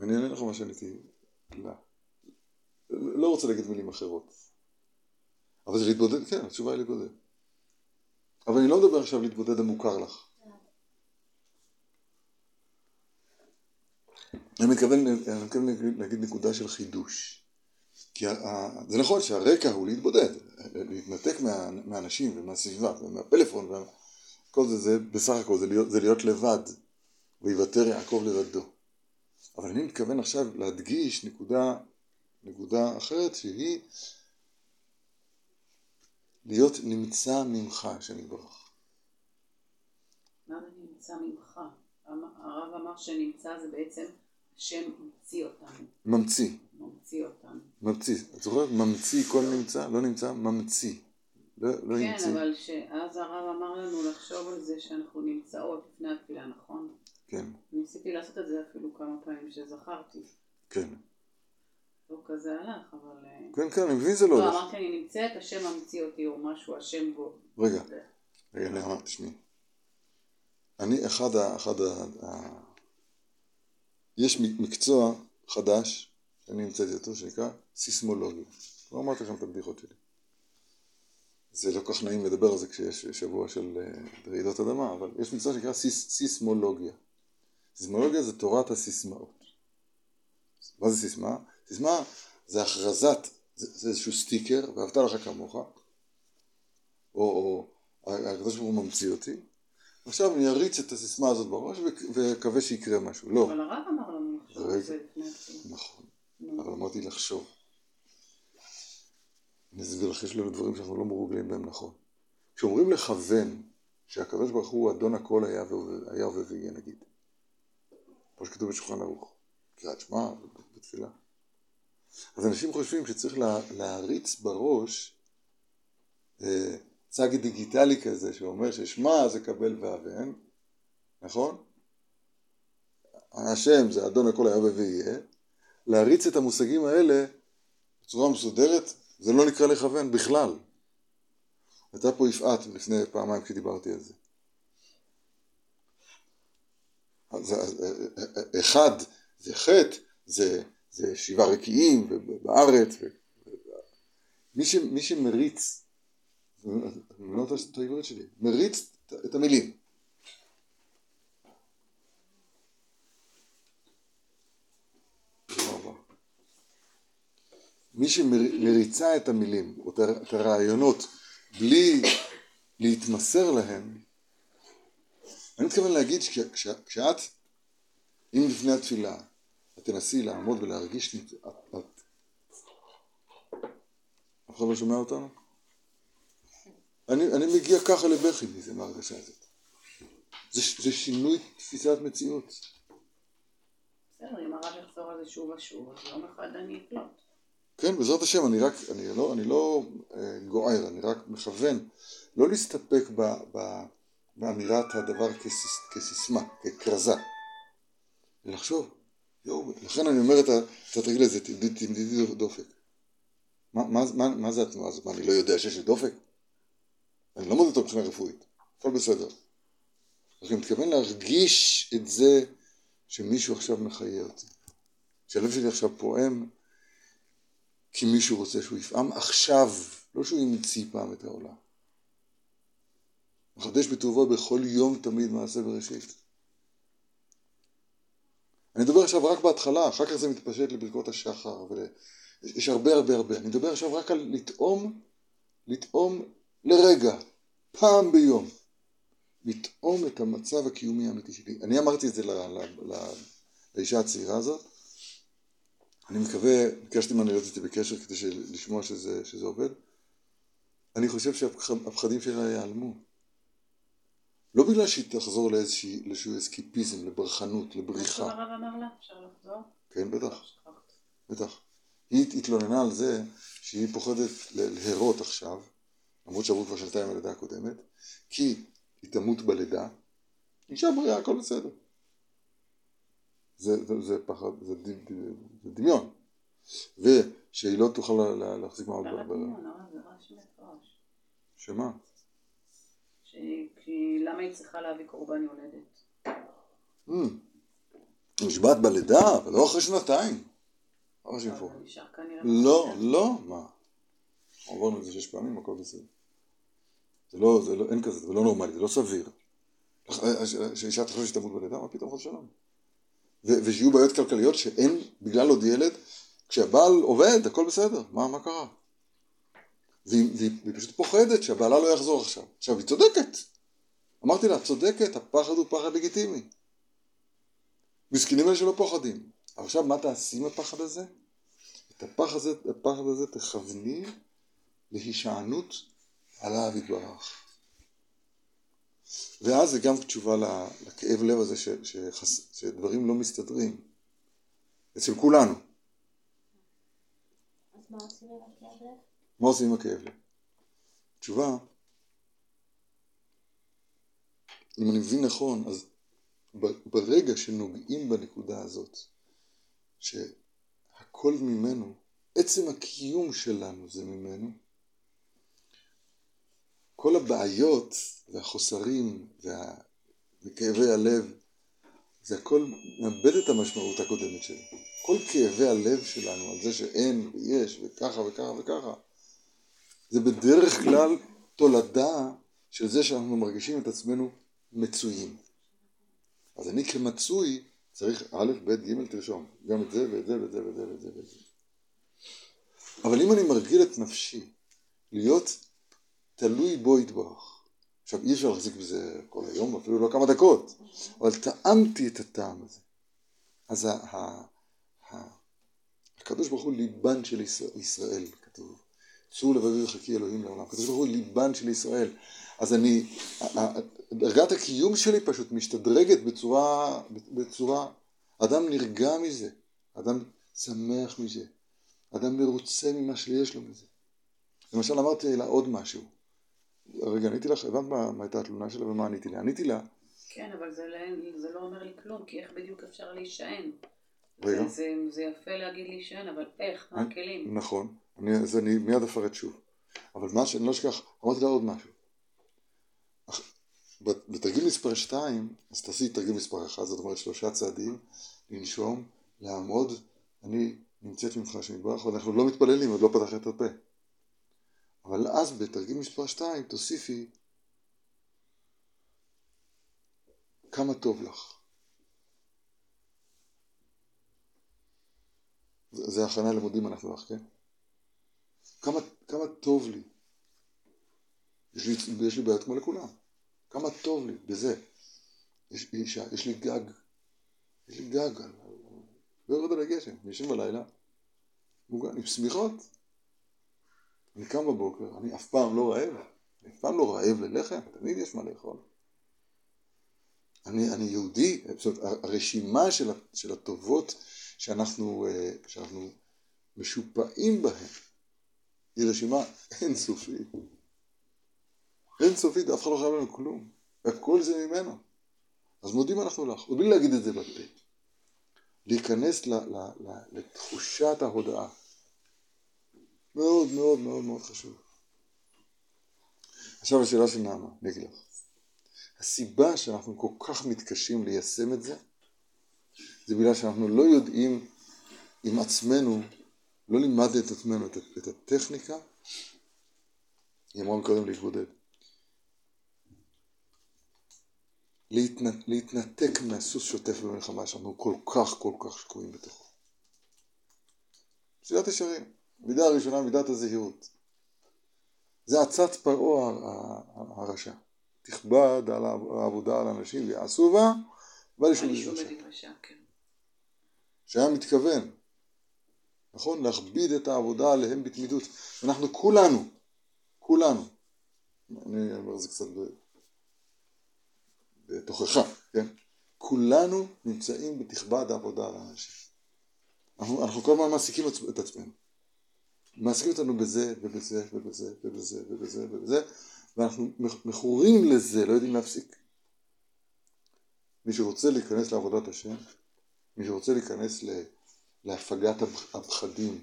A: אני אענה לך מה שעניתי לה. לא רוצה להגיד מילים אחרות. אבל זה להתבודד, כן, התשובה היא להתבודד. אבל אני לא מדבר עכשיו להתבודד המוכר לך. אני מתכוון, אני מתכוון להגיד נקודה של חידוש. כי ה- זה נכון שהרקע הוא להתבודד, להתנתק מה, מהאנשים ומהסביבה ומהפלאפון, כל זה, זה בסך הכל, זה להיות, זה להיות לבד, ויוותר יעקב לבדו. אבל אני מתכוון עכשיו להדגיש נקודה, נקודה אחרת שהיא להיות נמצא ממך, שאני ברך.
B: מה זה נמצא ממך? הרב אמר שנמצא זה בעצם השם ממציא אותנו,
A: ממציא,
B: ממציא אותנו.
A: ממציא. את זוכרת? ממציא כל נמצא, לא נמצא, ממציא. לא, לא
B: כן,
A: המציא.
B: אבל שאז הרב אמר לנו לחשוב על זה שאנחנו נמצאות לפני התפילה, נכון?
A: כן,
B: ניסיתי לעשות את זה אפילו כמה פעמים שזכרתי.
A: כן.
B: לא כזה הלך, אבל... אה,
A: כן, כן, אני מבין זה לא
B: לא,
A: הולך.
B: אמרתי אני נמצאת, השם ממציא אותי או משהו, השם בו.
A: רגע, רגע, נעמה, תשמעי. אני, אחד ה... אחד ה... ה... יש מקצוע חדש, שאני המצאתי אותו, שנקרא סיסמולוגיה. לא אמרתי לכם את הבדיחות שלי. זה לא כל כך נעים לדבר על זה כשיש שבוע של אה, רעידות אדמה, אבל יש מקצוע שנקרא סיס, סיסמולוגיה. סיסמולוגיה זה תורת הסיסמאות. מה זה סיסמה? סיסמה זה הכרזת, זה, זה איזשהו סטיקר, ואהבת לך כמוך, או, או הקדוש ברוך הוא ממציא אותי, עכשיו אני אריץ את הסיסמה הזאת בראש ואקווה שיקרה משהו. לא,
B: אבל הרב אמר לנו לחשוב
A: רגע.
B: זה לפני התפילה.
A: נכון. אבל אמרתי לחשוב. אני אסביר לך, יש לנו דברים שאנחנו לא מרוגלים בהם נכון. כשאומרים לכוון שהקדוש ברוך הוא אדון הכל היה והווה- היה ויהיה נגיד, כמו שכתוב בשולחן ערוך, קריאת שמע בתפילה. אז אנשים חושבים שצריך לה, להריץ בראש אה, צג דיגיטלי כזה שאומר ששמע זה קבל והבן, נכון? השם זה אדון הכל היה ויהיה, להריץ את המושגים האלה בצורה מסודרת, זה לא נקרא לכוון בכלל. הייתה פה יפעת לפני פעמיים כשדיברתי על זה. אז, אז, אה, אה, אה, אחד זה חטא, זה, זה שבעה רקיעים בארץ. ו- מי, ש, מי שמריץ, אני לא יודע את העברית שלי, מריץ את- המילים. מי שמריצה את המילים, או את הרעיונות, בלי להתמסר להם, אני מתכוון להגיד שכשאת, אם לפני התפילה, את תנסי לעמוד ולהרגיש, את, את, אף אחד לא שומע אותנו? אני, אני מגיע ככה לבכי מזה, מההרגשה הזאת. זה, זה שינוי תפיסת מציאות.
B: בסדר, אם הרב יחזור על זה שוב ושוב, אז יום אחד אני אקלוט.
A: כן, בעזרת השם, אני רק, אני לא, אני לא אה, גוער, אני רק מכוון, לא להסתפק ב, ב, באמירת הדבר כסיס, כסיסמה, ככרזה, ולחשוב, יואו, לכן אני אומר את ה... אתה תגיד לזה, תמדידי תמדידי דופק. מה, מה, מה, מה זה התנועה הזאת? מה, אני לא יודע שיש לי דופק? אני לא מודד אותו מבחינה רפואית, הכל בסדר. אני מתכוון להרגיש את זה שמישהו עכשיו מחיה אותי. שהלב שלי עכשיו פועם כי מישהו רוצה שהוא יפעם עכשיו, לא שהוא ימציא פעם את העולם. מחדש בטובו בכל יום תמיד מעשה בראשית. אני מדבר עכשיו רק בהתחלה, אחר כך זה מתפשט לברכות השחר, ול... יש הרבה הרבה הרבה. אני מדבר עכשיו רק על לטעום, לטעום לרגע, פעם ביום. לטעום את המצב הקיומי האמיתי שלי. אני אמרתי את זה ל... ל... ל... לאישה הצעירה הזאת, אני מקווה, ביקשתי ממנו להיות איתי בקשר כדי לשמוע שזה, שזה עובד. אני חושב שהפחדים שלה ייעלמו. לא בגלל שהיא תחזור לאיזשהו, אסקיפיזם, לברחנות,
B: מה
A: לבריחה.
B: שהרב אמר לה, אפשר לחזור?
A: כן, בטח. בטח. היא התלוננה על זה שהיא פוחדת להרות עכשיו, למרות שעברו כבר שנתיים מהלידה הקודמת, כי היא תמות בלידה, אישה בריאה, הכל בסדר. זה, זה, זה פחד, זה, זה דמיון. ושהיא לא תוכל לה- לה- להחזיק מעמד
B: למה
A: ב-
B: דמיון?
A: שמה?
B: למה היא צריכה להביא קורבן יולדת?
A: Hmm. נשבעת בלידה, אבל לא אחרי שנתיים. לא שנפור.
B: נשאר כנראה...
A: לא. לא, מה? עברנו את זה שש פעמים, הכל בסדר. זה לא, זה לא, אין כזה, זה לא נורמלי, זה לא סביר. שאישה תחשוב שתמות בלידה, מה פתאום חס שלום? ושיהיו בעיות כלכליות שאין בגלל עוד ילד, כשהבעל עובד, הכל בסדר, מה, מה קרה? והיא, והיא, והיא פשוט פוחדת שהבעלה לא יחזור עכשיו. עכשיו, היא צודקת. אמרתי לה, צודקת, הפחד הוא פחד לגיטימי. מסכנים אלה שלא פוחדים. עכשיו, מה תעשי עם הפחד הזה? את הפחד הזה, הפחד הזה תכווני להישענות עליו יתברך. ואז זה גם תשובה לכאב לב הזה ש, שחס, שדברים לא מסתדרים. אצל כולנו.
D: אז מה עושים עם הכאב לב?
A: מה עושים עם הכאב לב? תשובה, אם אני מבין נכון, אז ברגע שנוגעים בנקודה הזאת, שהכל ממנו, עצם הקיום שלנו זה ממנו, כל הבעיות והחוסרים וה... וכאבי הלב, זה הכל מאבד את המשמעות הקודמת שלו. כל כאבי הלב שלנו על זה שאין ויש וככה וככה וככה, זה בדרך כלל תולדה של זה שאנחנו מרגישים את עצמנו מצויים. אז אני כמצוי צריך א', ב', ג', תרשום. גם את זה ואת זה ואת זה ואת זה ואת זה ואת זה. אבל אם אני מרגיל את נפשי להיות תלוי בו יתברך, עכשיו אי אפשר להחזיק בזה כל היום, אפילו לא כמה דקות, אבל טעמתי את הטעם הזה. אז ה- ה- ה- הקדוש ברוך הוא ליבן של ישראל, כתוב. צאו לבבי וחכי אלוהים לעולם. הקדוש ברוך הוא ליבן של ישראל. אז אני, דרגת הקיום שלי פשוט משתדרגת בצורה, בצורה, אדם נרגע מזה, אדם שמח מזה, אדם מרוצה ממה שיש לו מזה. למשל אמרתי לה עוד משהו. רגע, עניתי לך, הבנת מה, מה הייתה התלונה שלה ומה עניתי לה? עניתי לה,
B: כן, אבל זה לא- זה לא אומר לי כלום, כי איך בדיוק אפשר להישען?
A: רגע.
B: זה- זה- זה יפה להגיד להישען, אבל איך? מה
A: אני-
B: הכלים?
A: נכון, אני, אז אני מיד אפרט שוב. אבל מה שאני לא אשכח, אמרתי לה עוד משהו. בתרגיל מספר 2, אז תעשי תרגיל מספר 1, זאת אומרת שלושה צעדים, לנשום, לעמוד, אני נמצאת ממך השם יתברך, ואנחנו לא מתפללים, עוד לא פתח את הפה. אבל אז בתרגיל מספר 2 תוסיפי כמה טוב לך. זה הכנה למודים אנחנו לך, כן? כמה, כמה טוב לי. יש לי, יש לי בעיות כמו לכולם. כמה טוב לי בזה. יש, יש, יש לי גג. יש לי גג. על- על- לא יורד עלי גשם. אני ישן בלילה. מוגן, עם שמיכות. אני קם בבוקר, אני אף פעם לא רעב. אני אף פעם לא רעב ללחם, תמיד יש מה לאכול. אני, אני יהודי, זאת הרשימה של, של הטובות שאנחנו, אה, שאנחנו משופעים בהן היא רשימה אינסופית. אינסופית, אף אחד לא חייב לנו כלום. והכל זה ממנו. אז מודים אנחנו לך, ובלי להגיד את זה בפה. להיכנס ל, ל, ל, לתחושת ההודאה. מאוד מאוד מאוד מאוד חשוב. עכשיו השאלה של נעמה, אני אגיד לך. הסיבה שאנחנו כל כך מתקשים ליישם את זה, זה בגלל שאנחנו לא יודעים עם עצמנו, לא לימדנו את עצמנו את, את הטכניקה, היא אמרה קודם להתבודד. להתנ... להתנתק מהסוס שוטף במלחמה שאנחנו כל כך כל כך שקועים בתוכו. שאלת ישרים, מידה הראשונה מידת הזהירות. זה עצת פרעה הרשע. תכבד על העבודה על אנשים ויעשו בה, אבל יש
B: אני
A: לי
B: שוב
A: רשע. שהיה מתכוון, נכון? להכביד את העבודה עליהם בתמידות. אנחנו כולנו, כולנו, אני אומר את זה קצת בתוכחה, כן? כולנו נמצאים בתכבד העבודה על האנשים. אנחנו, אנחנו כל הזמן מעסיקים את עצמנו. מעסיקים אותנו בזה ובזה ובזה ובזה ובזה ובזה, ואנחנו מכ- מכורים לזה, לא יודעים להפסיק. מי שרוצה להיכנס לעבודת השם, מי שרוצה להיכנס ל, להפגת הפ- הפחדים,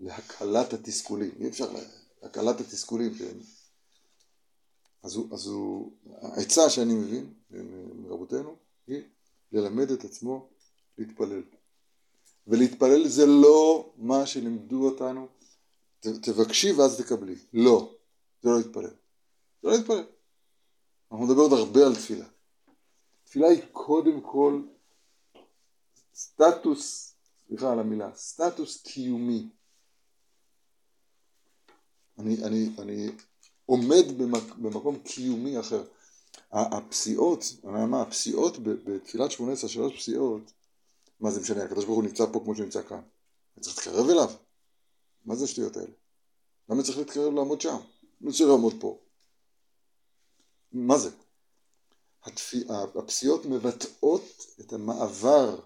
A: להקלת התסכולים, אי אפשר, לה- להקלת התסכולים, שהם... אז הוא, אז הוא, העצה שאני מבין מ- מרבותינו היא ללמד את עצמו להתפלל. ולהתפלל זה לא מה שלימדו אותנו, ת, תבקשי ואז תקבלי. לא, זה לא להתפלל. זה לא להתפלל. אנחנו נדבר עוד הרבה על תפילה. תפילה היא קודם כל סטטוס, סליחה על המילה, סטטוס קיומי. אני, אני, אני עומד במק, במקום קיומי אחר. הפסיעות, מה, הפסיעות בתפילת שמונה עשרה, שלוש פסיעות, מה זה משנה, הקדוש ברוך הוא נמצא פה כמו שהוא נמצא כאן. אני צריך להתקרב אליו? מה זה השטויות האלה? למה צריך להתקרב לעמוד שם? אני רוצה לעמוד פה. מה זה? הפסיעות מבטאות את המעבר,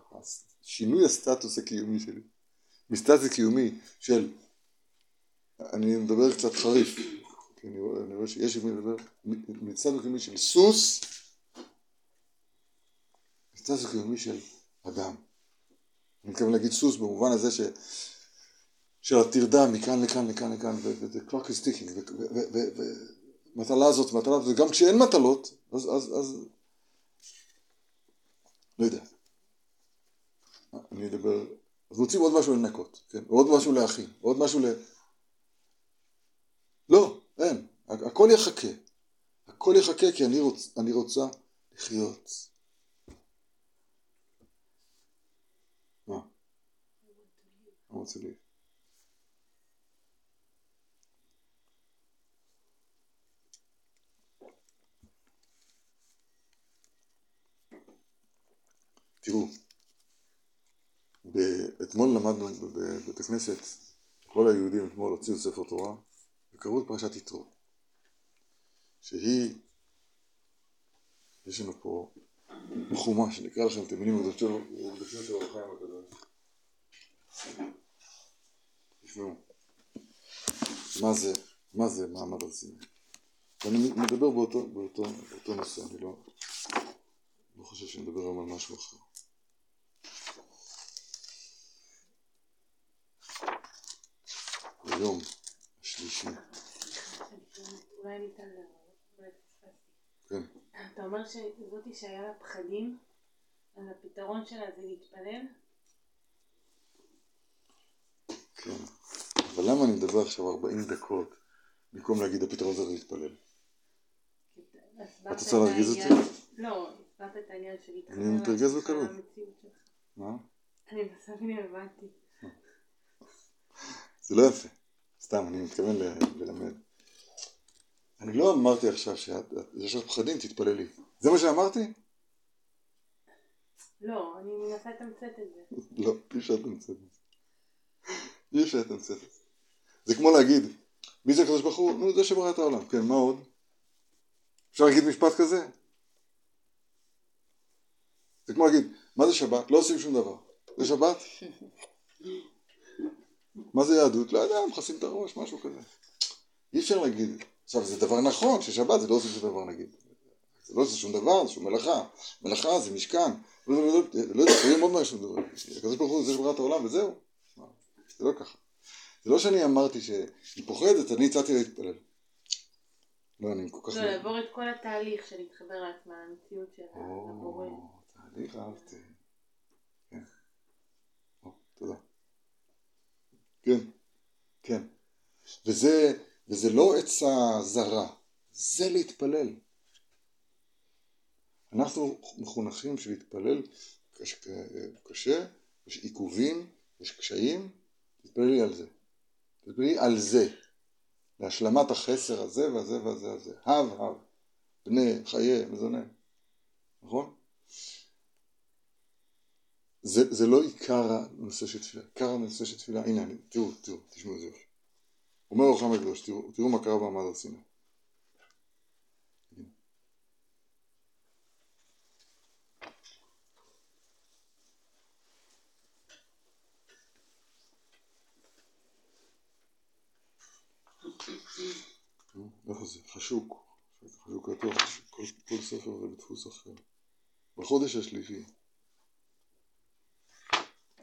A: שינוי הסטטוס הקיומי שלי. מסטטוס קיומי של, אני מדבר קצת חריף, כי אני אני רואה שיש עם מי לדבר, מסטטוס קיומי של סוס, מסטטוס קיומי של אדם. אני מתכוון להגיד סוס במובן הזה ש... של הטרדה מכאן לכאן לכאן לכאן, ו-the clock is ticking, ומטלה הזאת, מטלה הזאת, וגם כשאין מטלות, אז, אז, אז, לא יודע. אני אדבר, אז רוצים עוד משהו לנקות, כן? עוד משהו להכין, עוד משהו ל... לא, אין, הכל יחכה. הכל יחכה כי אני, רוצ, אני רוצה לחיות. מה? I want תראו, אתמול למדנו בבית הכנסת, כל היהודים אתמול הוציאו ספר תורה וקראו את פרשת יתרו, שהיא, יש לנו פה חומש, שנקרא לכם את המילים הקדושות של אור החיים הקדוש. תשמעו, מה זה, מה זה מעמד הר סיני? ואני מדבר באותו, באותו, באותו נושא, אני לא, לא חושב שנדבר היום על משהו אחר. היום השלישי,
D: אולי ניתן פספסתי.
A: כן,
D: אתה אומר שזאתי שהיה לה פחדים, אז הפתרון שלה זה להתפלל?
A: כן. אבל למה אני מדבר עכשיו 40 דקות במקום להגיד הפתרון זה להתפלל? את רוצה להרגיז אותי?
D: לא, הסברת את העניין של להתחבר
A: אני מתרגז בקלות. מה?
D: אני בסוף הבנתי.
A: זה לא יפה. סתם, אני מתכוון ללמד. אני לא אמרתי עכשיו שאת, את- יש לך פחדים, תתפללי. זה מה שאמרתי?
D: לא, אני מנסה לתמצת את זה.
A: לא, אי אפשר לתמצת את זה. אי אפשר לתמצת את זה. זה כמו להגיד, מי זה הקדוש ברוך הוא? נו, זה שברא את העולם. כן, מה עוד? אפשר להגיד משפט כזה? זה כמו להגיד, מה זה שבת? לא עושים שום דבר. זה שבת? מה זה יהדות? לא יודע, מכסים את הראש, משהו כזה. אי אפשר להגיד. עכשיו, זה דבר נכון, ששבת זה לא עושים שום דבר נגיד. זה לא עושה שום דבר, זה שום מלאכה. מלאכה זה משכן. לא יודע, לא יודע, לא קוראים עוד משהו. הקדוש ברוך הוא זה שברא את העולם וזהו. זה לא ככה. זה לא שאני אמרתי שהיא פוחדת, אני הצעתי לה להתפלל. לא, אני כל כך...
D: לא, לעבור את כל התהליך של להתחבר לעצמה, למציאות שלה, לבורא.
A: או, תהליך אהבתי. כן. תודה. כן, כן. וזה, וזה לא עצה זרה, זה להתפלל. אנחנו מחונכים שלהתפלל קש- קשה, יש עיכובים, יש קשיים, תתפללי על זה. תתפללי על זה. להשלמת החסר הזה והזה והזה והזה. הב הב. בני, חיי, מזונה. נכון? זה, זה לא עיקר הנושא של תפילה. עיקר הנושא של תפילה, הנה, אני, תראו, תראו, תשמעו את זה. אומר רוחם הקדוש, תראו, תראו מה קרה במעמד הר איך זה? חשוק. חשוק כתוב, כל ספר זה אחר. בחודש השלישי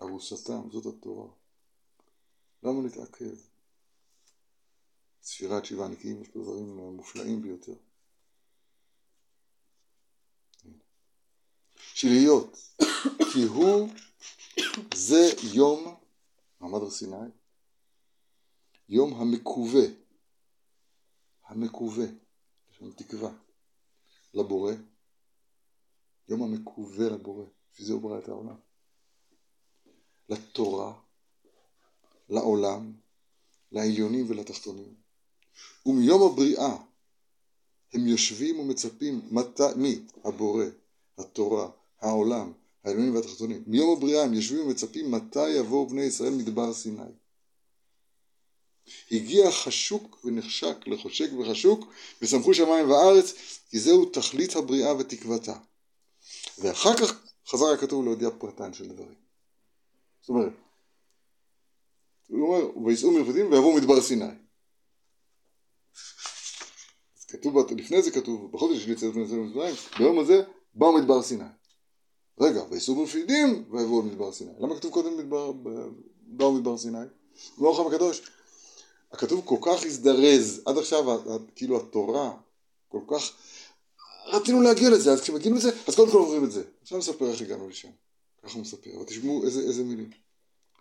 A: ארוסתם, זאת התורה. למה להתעכב? ספירת שבעה נקיים, יש פה דברים מופלאים ביותר. שלהיות, כי הוא זה יום מעמד הר סיני, יום המקווה, המקווה, יש לנו תקווה, לבורא, יום המקווה לבורא, בשביל זה הוא ברא את העולם, לתורה, לעולם, לעליונים ולתחתונים. ומיום הבריאה הם יושבים ומצפים מת... מי? הבורא, התורה, העולם, העליונים והתחתונים. מיום הבריאה הם יושבים ומצפים מתי יבואו בני ישראל מדבר סיני. הגיע חשוק ונחשק לחושק וחשוק ושמחו שמיים וארץ כי זהו תכלית הבריאה ותקוותה. ואחר כך חזר הכתוב להודיע פרטן של דברים. זאת אומרת, הוא אומר, וייסעו מלכותים ויבואו מדבר סיני. אז כתוב, לפני זה כתוב, בחודש שלי בני ישראל ממצרים, ביום הזה באו מדבר סיני. רגע, וייסעו מלכותים ויבואו מדבר סיני. למה כתוב קודם מדבר, באו מדבר סיני? אומר לכם הקדוש, הכתוב כל כך הזדרז, עד עכשיו כאילו התורה כל כך, רצינו להגיע לזה, אז כשמגיעים לזה, אז קודם כל אומרים את זה. עכשיו נספר איך הגענו לשם. ככה הוא מספר, אבל תשמעו איזה, איזה מילים.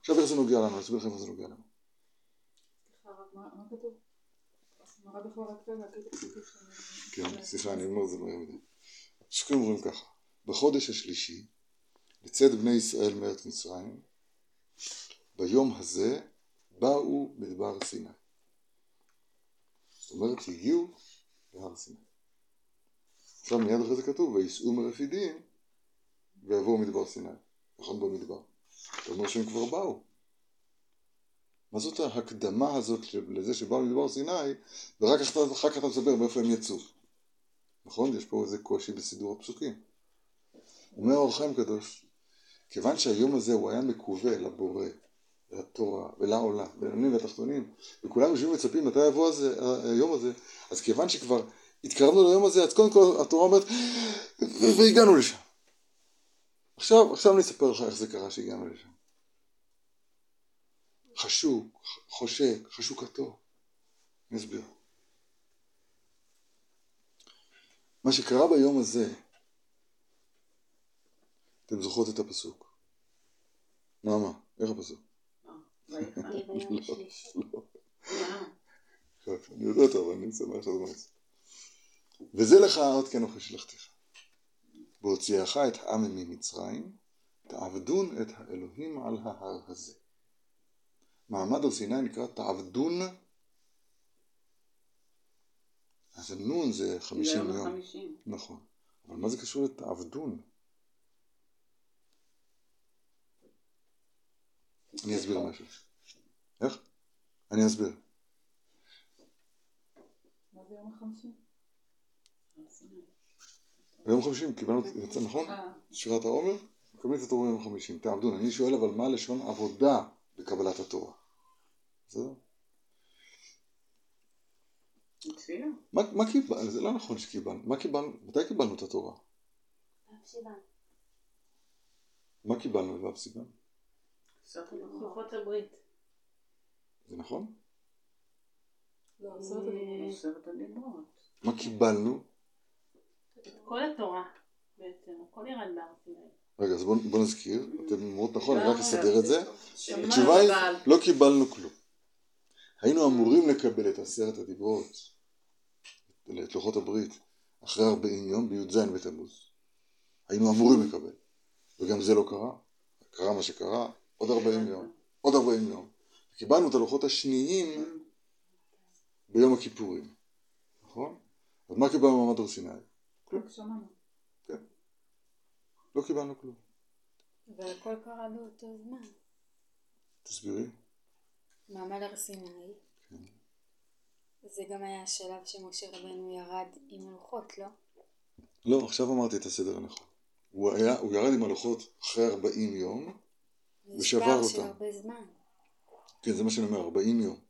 A: עכשיו איך זה נוגע לנו, אני אסביר לכם איך זה נוגע לנו. כן, סליחה, אני אומר זה מהר מדי. הפסוקים אומרים ככה, בחודש השלישי, לצאת בני ישראל מארץ מצרים, ביום הזה באו מדבר סיני. זאת אומרת שהגיעו להר סיני. עכשיו מיד אחרי זה כתוב, וייסעו מרפידים ויבואו מדבר סיני. נכון במדבר. זאת אומרת שהם כבר באו. מה זאת ההקדמה הזאת לזה שבאו מדבר סיני, ורק אחר כך אתה מספר מאיפה הם יצאו. נכון? יש פה איזה קושי בסידור הפסוקים. אומר אור חיים קדוש, כיוון שהיום הזה הוא היה מקווה לבורא, לתורה ולעולם, ולעולים והתחתונים, וכולם יושבים ומצפים מתי יבוא הזה, היום הזה, אז כיוון שכבר התקרבנו ליום הזה, אז קודם כל התורה אומרת, והגענו לשם. עכשיו, עכשיו אני אספר לך איך זה קרה שהגענו לשם. חשוק, חושק, חשוקתו. אני אסביר. מה שקרה ביום הזה, אתם זוכרות את הפסוק. מה, מה? איך הפסוק? לא, לא. אני יודע אותו, אבל אני שמח שזה מנסה. וזה לך עוד כן אוכל שלחתיך. והוציאך את העם ממצרים, תעבדון את האלוהים על ההר הזה. מעמד הר סיני נקרא תעבדון, אז הנון זה חמישים יום. נכון. אבל מה זה קשור לתעבדון? אני אסביר משהו. איך? אני אסביר.
B: מה זה יום החמישי?
A: ביום חמישים קיבלנו, יצא נכון? שירת העומר? מקבלים את התורה ביום חמישים. תעבדון. אני שואל אבל מה לשון עבודה בקבלת התורה? בסדר?
B: תפילה.
A: מה קיבלנו? זה לא נכון שקיבלנו. מה קיבלנו? מתי קיבלנו את התורה? מה קיבלנו בו' סיוון?
D: לוחות הברית.
A: זה נכון?
B: לא, עשרת הדיברות.
A: מה קיבלנו?
D: כל התורה בעצם, הכל ירד בהר סיני.
A: רגע, אז בואו נזכיר, אתם אומרות נכון, אני רק
B: לא,
A: אסדר את זה.
B: שמענו
A: התשובה היא, לא קיבלנו כלום. היינו אמורים לקבל את עשרת הדיברות, את לוחות הברית, אחרי 40 יום בי"ז בתמוז. היינו אמורים לקבל, וגם זה לא קרה. קרה מה שקרה, עוד 40 יום, עוד 40 יום. קיבלנו את הלוחות השניים ביום הכיפורים, נכון? אז מה קיבלנו במעמד הר סיני?
B: רק שמענו.
A: לא קיבלנו כלום.
C: אבל הכל קרה באותו זמן.
A: תסבירי.
C: מעמד הר סיני.
A: כן.
C: זה גם היה השלב שמשה רבנו ירד עם הלוחות, לא?
A: לא, עכשיו אמרתי את הסדר הנכון. הוא, היה, הוא ירד עם הלוחות אחרי 40 יום,
C: זה
A: ושבר
C: פער של
A: אותם.
C: הרבה זמן.
A: כן, זה מה שאני אומר, 40 יום.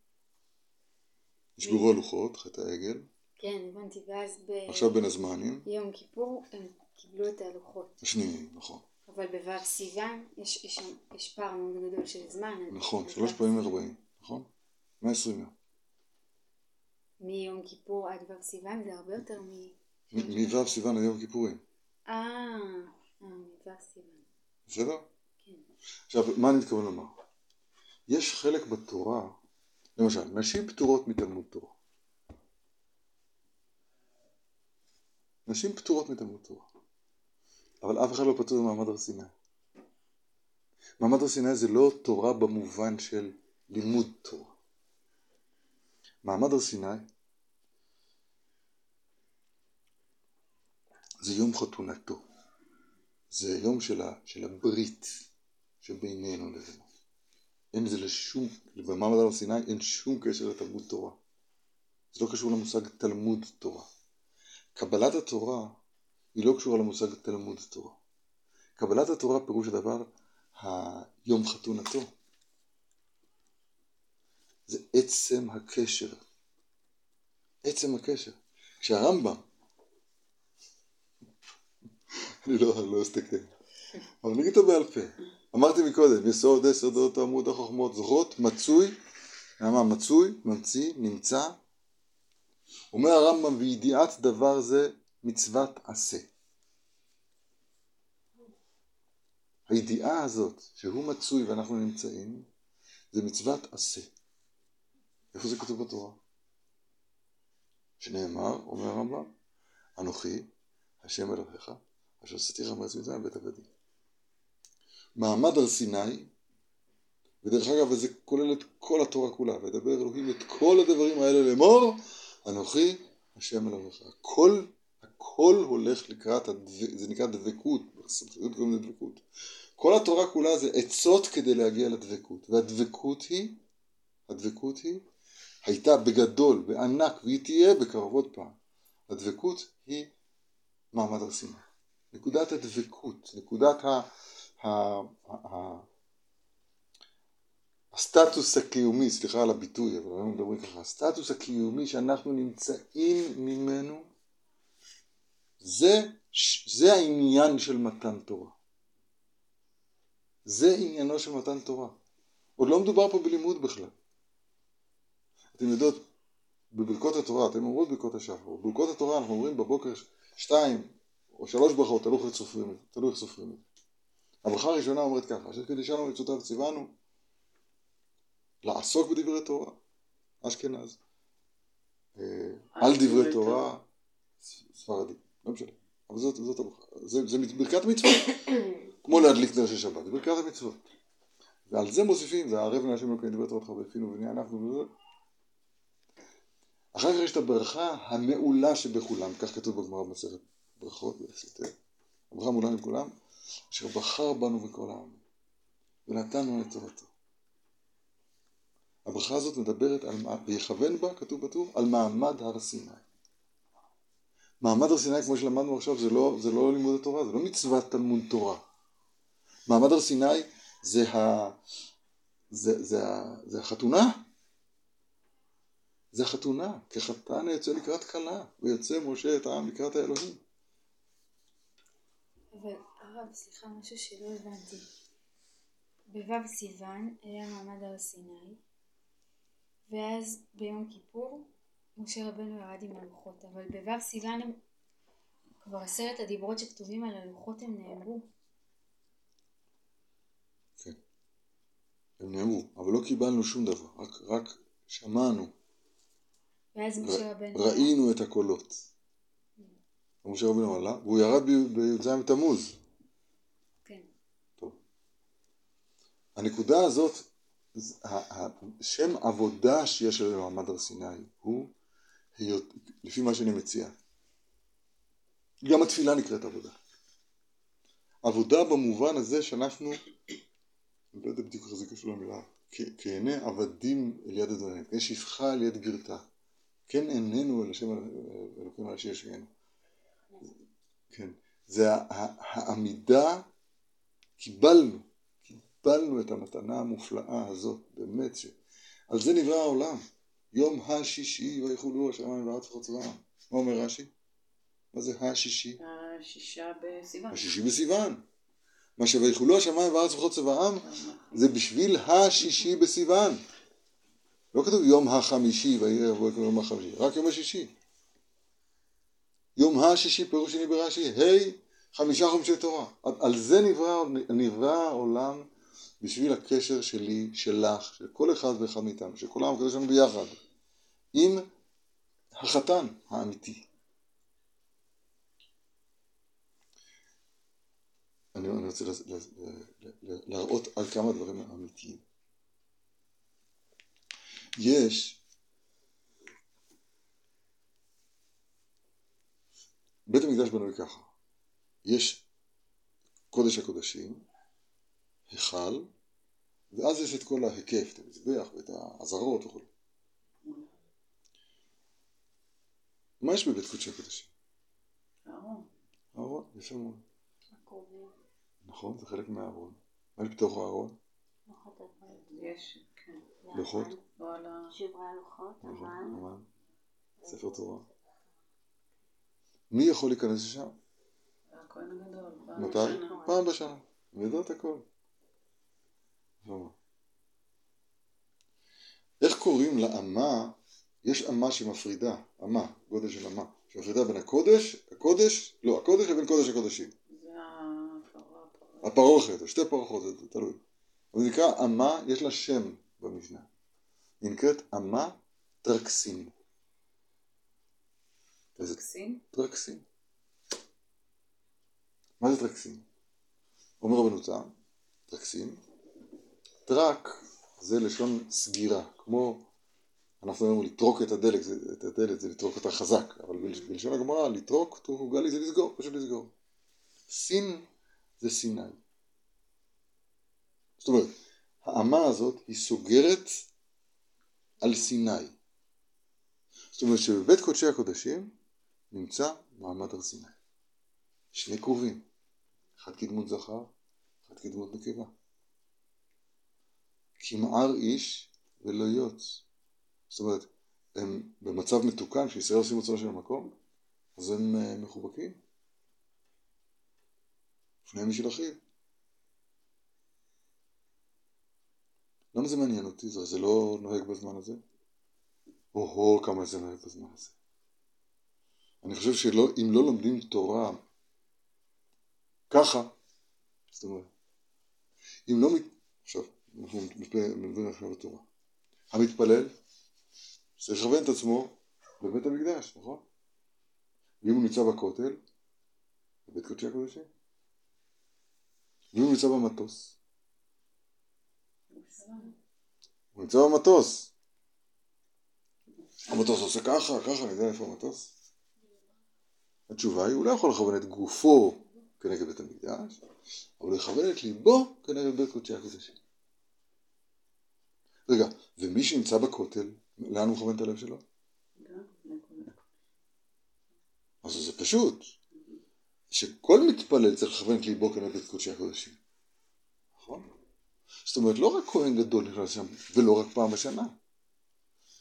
A: נשברו הלוחות, חטא העגל,
C: כן, הבנתי, ואז
A: עכשיו בין הזמנים,
C: ביום כיפור הם קיבלו את הלוחות.
A: השניים, נכון.
C: אבל בו' סיוון יש, יש, יש פער מאוד גדול של זמן.
A: נכון, שלוש פעמים ארבעים, נכון? 120 יום.
C: מיום כיפור עד ו' סיוון זה הרבה יותר מ...
A: מ- מו' סיוון עד יום הכיפורים,
C: אה, אה, מו' סיוון.
A: בסדר?
C: כן.
A: עכשיו, מה אני מתכוון לומר? יש חלק בתורה, למשל, נשים פטורות מתלמוד תורה. נשים פטורות מתלמוד תורה. אבל אף אחד לא פטור ממעמד הר סיני. מעמד הר סיני זה לא תורה במובן של לימוד תורה. מעמד הר סיני זה יום חתונתו. זה יום של, ה, של הברית שבינינו לבינו. אין זה לשום, במעמד הר סיני אין שום קשר לתלמוד תורה. זה לא קשור למושג תלמוד תורה. קבלת התורה היא לא קשורה למושג תלמוד תורה. קבלת התורה פירוש הדבר היום חתונתו. זה עצם הקשר. עצם הקשר. כשהרמב"ם, אני לא, לא אסתכל, אבל אני אגיד אותו בעל פה. אמרתי מקודם, יסוד יסודות עמוד החוכמות זוכרות, מצוי, מה מצוי, ממציא, נמצא. אומר הרמב"ם, וידיעת דבר זה מצוות עשה. הידיעה הזאת שהוא מצוי ואנחנו נמצאים זה מצוות עשה. איפה זה כתוב בתורה? שנאמר, אומר הרמב"ם, אנוכי, השם אלוהיך, אשר עשיתיך מארץ מצרים בית עבדים. מעמד הר סיני, ודרך אגב, זה כולל את כל התורה כולה, וידבר אלוהים את כל הדברים האלה לאמור, אנוכי, השם אלוהיך. הכל, הכל הולך לקראת, הדב... זה נקרא דבקות, בסמכות קוראים לזה דבקות. כל התורה כולה זה עצות כדי להגיע לדבקות, והדבקות היא, הדבקות היא, הייתה בגדול, בענק, והיא תהיה בקרוב עוד פעם. הדבקות היא מעמד הר סיני. נקודת הדבקות, נקודת ה... ה... ה... הסטטוס הקיומי, סליחה על הביטוי, אבל אנחנו מדברים ככה, הסטטוס הקיומי שאנחנו נמצאים ממנו, זה, זה העניין של מתן תורה. זה עניינו של מתן תורה. עוד לא מדובר פה בלימוד בכלל. אתם יודעות, בברכות התורה, אתם אומרות ברכות השחר, בברכות התורה אנחנו אומרים בבוקר שתיים או שלוש ברכות, תלוי איך סופרים את זה. הברכה הראשונה אומרת ככה, אשר קידשנו מצוותיו ציוונו לעסוק בדברי תורה, אשכנז, על דברי תורה, ספרדי, לא משנה, אבל זאת, זאת זה, זה ברכת מצוות, כמו להדליק נר של שבת, זה ברכת המצוות. ועל זה מוסיפים, והערב להשם אלוקים דברי תורתך בפינו ובני אנחנו וזה. אחר כך יש את הברכה המעולה שבכולם, כך כתוב בגמרא במסכת ברכות. הברכה מעולה מכולם, אשר בחר בנו מכל העם, ונתנו את תורתו. הברכה הזאת מדברת על, ויכוון בה, כתוב בטור, על מעמד הר סיני. מעמד הר סיני, כמו שלמדנו עכשיו, זה לא, זה לא לימוד התורה, זה לא מצוות תלמוד תורה. מעמד הר סיני זה, ה, זה, זה, ה, זה החתונה. זה החתונה, כחתן יוצא לקראת כלה, ויוצא משה את העם לקראת האלוהים.
C: אבל הרב, סליחה, משהו שלא הבנתי. בו' סיוון היה מעמד הר סיני, ואז ביום כיפור משה רבנו ירד עם הלוחות, אבל בו' סיוון הם כבר עשרת הדיברות שכתובים על הלוחות הם נאמרו.
A: כן. הם נאמרו, אבל לא קיבלנו שום דבר, רק, רק שמענו,
C: ואז משה רבנו...
A: ראינו את הקולות. משה רבנו עלה, והוא ירד בי"ז בתמוז.
C: כן.
A: טוב. הנקודה הזאת, שם עבודה שיש עלינו מעמד הר סיני הוא, לפי מה שאני מציע, גם התפילה נקראת עבודה. עבודה במובן הזה שאנחנו, אני לא יודע בדיוק איך זה קשור למילה, כעיני עבדים אל יד אדוניהם, כן שפחה אל יד גרתה, כן עינינו אל השם אלוקים על שישגנו. כן, זה העמידה, קיבלנו, קיבלנו את המתנה המופלאה הזאת, באמת, ש... על זה נברא העולם, יום השישי ויחולו השמיים והארץ וחצבם, מה אומר רש"י? מה זה השישי?
B: השישה בסיוון.
A: השישי בסיוון. מה שויכולו השמיים והארץ וכל צבאם זה בשביל השישי בסיוון. לא כתוב יום החמישי יקום יום החמישי, רק יום השישי. יום השישי פירוש שני ברש"י, ה' חמישה חומשי תורה. על זה נברא, נברא העולם בשביל הקשר שלי, שלך, של כל אחד ואחד מאיתנו, של כולם הקדוש שלנו ביחד, עם החתן האמיתי. אני, אני רוצה להראות על כמה דברים אמיתיים. יש בית המקדש בנוי ככה, יש קודש הקודשים, היכל, ואז יש את כל ההיקף, את המזבח ואת העזרות וכו'. מה יש בבית קודשי הקודשים?
B: אהרון.
A: אהרון, יפה מאוד. נכון, זה חלק מהארון. מה יש בתוך הארון?
D: לוחות הברית.
B: יש, כן.
A: לוחות?
B: לא.
D: שברי הלוחות,
A: נכון,
D: המן.
A: המן, ספר תורה. מי יכול להיכנס לשם?
B: הכהן הגדול. פעם
A: מתי? פעם בשנה. ויודע את הכל. מאוד. איך קוראים לאמה? יש אמה שמפרידה, אמה, גודל של אמה, שמפרידה בין הקודש, הקודש, לא, הקודש לבין קודש הקודשים.
B: זה.
A: הפרוכת, או שתי פרוכות, זה תלוי. זה נקרא אמה, יש לה שם במשנה. היא נקראת אמה טרקסין.
B: טקסין?
A: טרקסין. מה זה טרקסין? אומר רבנו תם, טרקסין, טרק זה לשון סגירה, כמו אנחנו אומרים לטרוק את הדלק, את הדלת זה לטרוק אותה חזק, אבל בלש- בלשון הגמרא לטרוק, טרוק גלי זה לסגור, פשוט לסגור. סין זה סיני. זאת אומרת, האמה הזאת היא סוגרת על סיני. זאת אומרת שבבית קודשי הקודשים נמצא מעמד הר סיני. שני כרובים, אחד כדמות זכר, אחד כדמות נקבה. כמער איש ולא יוץ. זאת אומרת, הם במצב מתוקן, כשישראל עושים רצונו של המקום, אז הם אה, מחובקים. לפני משל אחיו. למה זה מעניין אותי? זה, זה לא נוהג בזמן הזה? או-הו, כמה זה נוהג בזמן הזה. אני חושב שאם לא לומדים תורה ככה, זאת אומרת, אם לא, עכשיו, אנחנו מדברים עכשיו בתורה, המתפלל צריך לכוון את עצמו בבית המקדש, נכון? ואם הוא נמצא בכותל, בבית קודשי הקודשים, ואם הוא נמצא במטוס, הוא נמצא במטוס, המטוס עושה ככה, ככה, אני יודע איפה המטוס. התשובה היא, הוא לא יכול לכוון את גופו כנגד בית המקדש, אבל הוא יכוון את ליבו כנגד בית קודשי הקודשים. רגע, ומי שנמצא בכותל, לאן הוא מכוון את הלב שלו? אז זה פשוט, שכל מתפלל צריך לכוון את ליבו כנגד קודשי הקודשים. נכון? זאת אומרת, לא רק כהן גדול נכנס לשם, ולא רק פעם בשנה,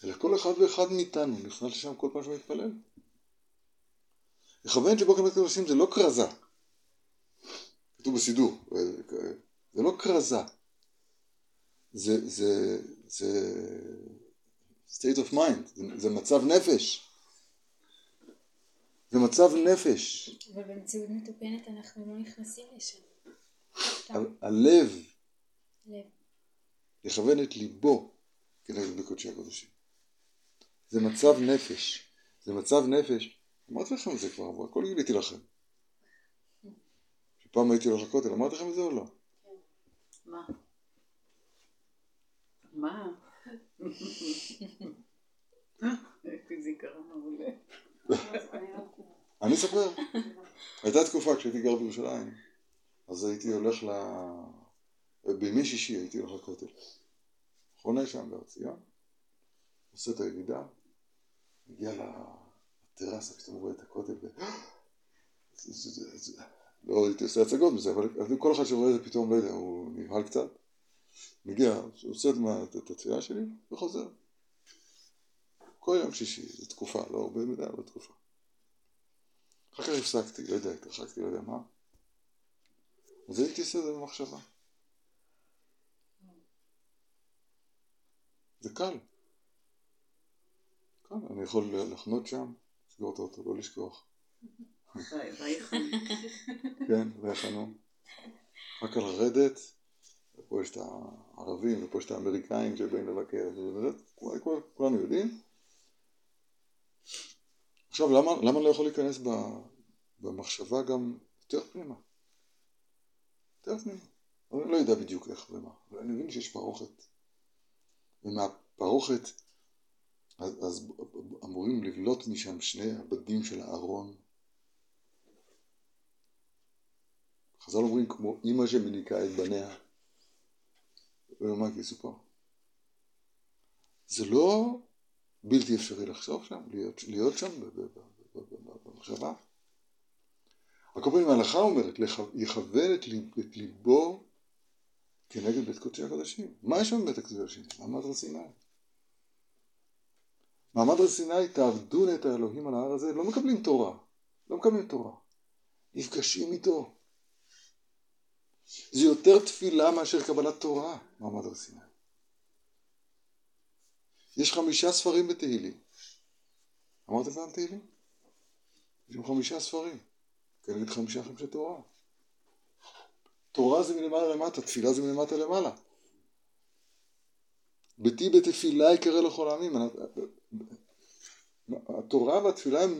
A: אלא כל אחד ואחד מאיתנו נכנס לשם כל פעם שהוא מתפלל. לכוון את ליבו כנגד הקודשים זה לא כרזה. כתוב בסידור, זה לא כרזה. זה, זה, זה state of mind, זה, זה מצב נפש. זה מצב נפש.
C: אבל במציאות מתוקנת אנחנו לא נכנסים לשם.
A: הלב
C: לב.
A: לכוון את ליבו כנגד בקודשי הקודשים. זה מצב נפש. זה מצב נפש. אמרתי לכם את זה כבר, אבל הכל גיליתי לכם. שפעם הייתי הולך לכותל, אמרתי לכם את זה או לא?
B: מה? מה? לי זיכרון מעולה.
A: אני אספר. הייתה תקופה כשהייתי גר בירושלים, אז הייתי הולך ל... בימי שישי הייתי הולך לכותל. חונה שם בהר ציון, עושה את הירידה, מגיע לטרסה, כשאתה רואה את הכותל, ו... זה- זה- זה- זה- לא הייתי עושה הצגות אבל אבל כל אחד שרואה את זה פתאום, לא יודע, הוא נבהל קצת. מגיע, עושה את מה- את התפילה שלי וחוזר. כל יום שישי, זו תקופה, לא הרבה מדי, אבל תקופה. אחר כך הפסקתי, לא יודע, התרחקתי, לא יודע מה. אז הייתי עושה את זה במחשבה. זה קל. קל, אני יכול לחנות שם, לסגור את האוטו, לא לשכוח. כן, ויחנו. אחר כך לרדת, ופה יש את הערבים, ופה יש את האמריקאים שבאים לבקר, כולנו יודעים. עכשיו, למה, למה לא יכול להיכנס במחשבה גם יותר פנימה? יותר פנימה. אני לא יודע בדיוק איך ומה, אבל אני מבין שיש פרוכת. ומהפרוכת, אז, אז אמורים לבלוט משם שני הבדים של הארון. חז"ל אומרים כמו אימא שמניקה את בניה. ומה כי סופר. זה לא בלתי אפשרי לחשוב שם, להיות, להיות שם במחשבה. על כל פנים ההלכה אומרת, יכוון את, ליב, את ליבו כנגד בית קודשי הקדושים. מה יש שם בבית הקדושים? מעמד הר סיני. מעמד הר סיני תעבדון את האלוהים על ההר הזה, לא מקבלים תורה, לא מקבלים תורה, נפגשים איתו. זה יותר תפילה מאשר קבלת תורה, מעמד הר סיני. יש חמישה ספרים בתהילים. אמרתם פעם תהילים? יש שם חמישה ספרים, כנגד חמישה חמשי תורה. תורה זה מלמעלה למטה, תפילה זה מלמטה למעלה. ביתי בתפילה יקרא לכל העמים. התורה והתפילה הם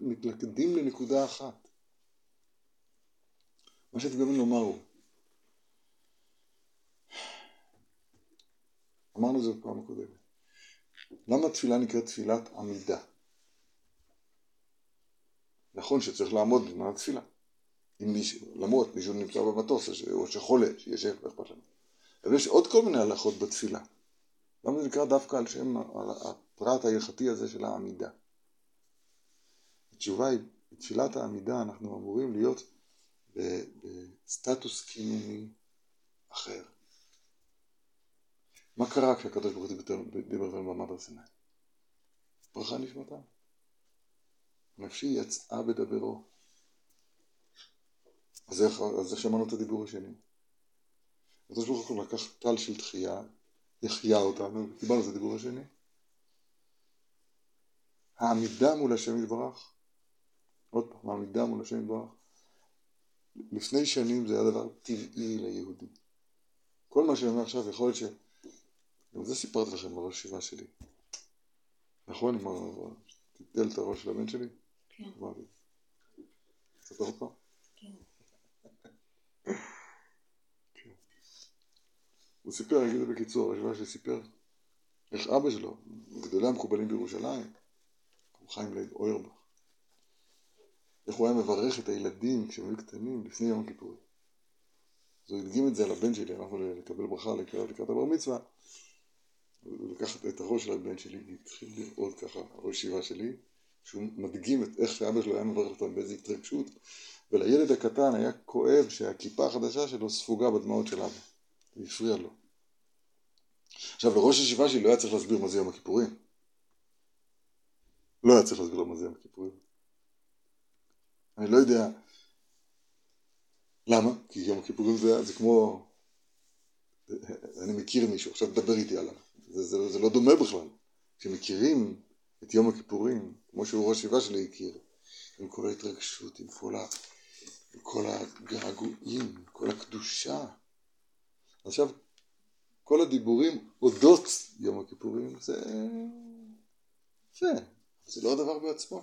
A: מתלכדים לנקודה אחת. מה שאתה מתכוון לומר הוא, אמרנו את זה בפעם הקודמת. למה תפילה נקראת תפילת עמידה? נכון שצריך לעמוד בזמן התפילה. אם מישהו, למרות מישהו נמצא במטוס או שחולה, שישב, לא אכפת לנו. אבל יש עוד כל מיני הלכות בתפילה. למה זה נקרא דווקא על שם, על הפרט ההלכתי הזה של העמידה? התשובה היא, בתפילת העמידה אנחנו אמורים להיות בסטטוס קיומי אחר. מה קרה כשהקדוש ברוך הוא דיבר אלינו במעמד הר סיני? ברכה נשמתה. נפשי יצאה בדברו. אז איך, אז איך שמענו את הדיבור השני? הקדוש ברוך הוא לקח טל של תחייה, החיה אותנו, קיבלנו את הדיבור השני. העמידה מול השם יתברך, עוד פעם, העמידה מול השם יתברך, לפני שנים זה היה דבר טבעי ליהודי. כל מה שאני אומר עכשיו יכול להיות. גם זה סיפרתי לכם בראש ישיבה שלי. נכון? מה, טיטל את הראש של הבן שלי?
C: כן.
A: אמרתי. ספר עוד פעם?
C: כן.
A: הוא סיפר, אני אגיד את זה בקיצור, הישיבה שלי סיפר איך אבא שלו, גדולי המקובלים בירושלים, חיים לייב אוירבך, איך הוא היה מברך את הילדים כשהם היו קטנים לפני יום הכיפורים. אז הוא הדגים את זה על הבן שלי, באנו לקבל ברכה לקראת הבר מצווה. הוא לקח את הראש של הבן שלי והתחיל להראות ככה, הראש ישיבה שלי, שהוא מדגים את איך שאבא שלו היה מברך אותם באיזו התרגשות, ולילד הקטן היה כואב שהכיפה החדשה שלו ספוגה בדמעות של אבא. זה הפריע לו. עכשיו לראש ישיבה שלי לא היה צריך להסביר מה זה יום הכיפורים. לא היה צריך להסביר לו מה זה יום הכיפורים. אני לא יודע למה, כי יום הכיפורים זה, זה כמו, אני מכיר מישהו, עכשיו תדבר איתי עליו, זה, זה, זה לא דומה בכלל. כשמכירים את יום הכיפורים, כמו שהוא ראש ישיבה שלי הכיר, עם כל ההתרגשות, עם כל, ה, עם כל הגעגועים, עם כל הקדושה. עכשיו, כל הדיבורים אודות יום הכיפורים זה יפה, זה לא הדבר בעצמו.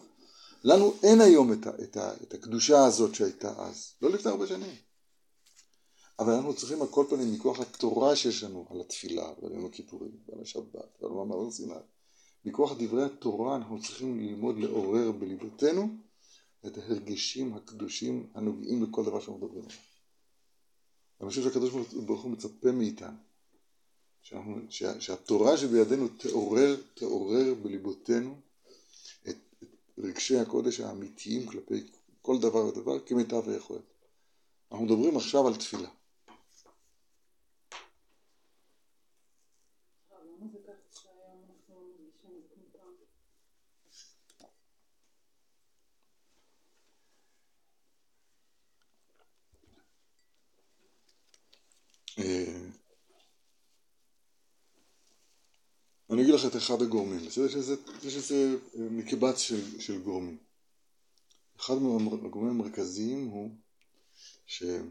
A: לנו אין היום את, ה, את, ה, את הקדושה הזאת שהייתה אז, לא לפני הרבה שנים. אבל אנחנו צריכים על כל פנים מכוח התורה שיש לנו על התפילה ועל יום הכיפורים ועל השבת ועל מאמר סיני מכוח דברי התורה אנחנו צריכים ללמוד לעורר בליבותינו את ההרגשים הקדושים הנוגעים בכל דבר שאנחנו מדברים עליו. אני חושב שהקדוש ברוך הוא מצפה מאיתנו שאנחנו, שה, שהתורה שבידינו תעורר, תעורר בליבותינו את, את רגשי הקודש האמיתיים כלפי כל דבר ודבר כמיטב היכולת. אנחנו מדברים עכשיו על תפילה. אני אגיד לך את אחד הגורמים, יש איזה, יש איזה מקבץ של, של גורמים. אחד מהגורמים המרכזיים הוא שאנחנו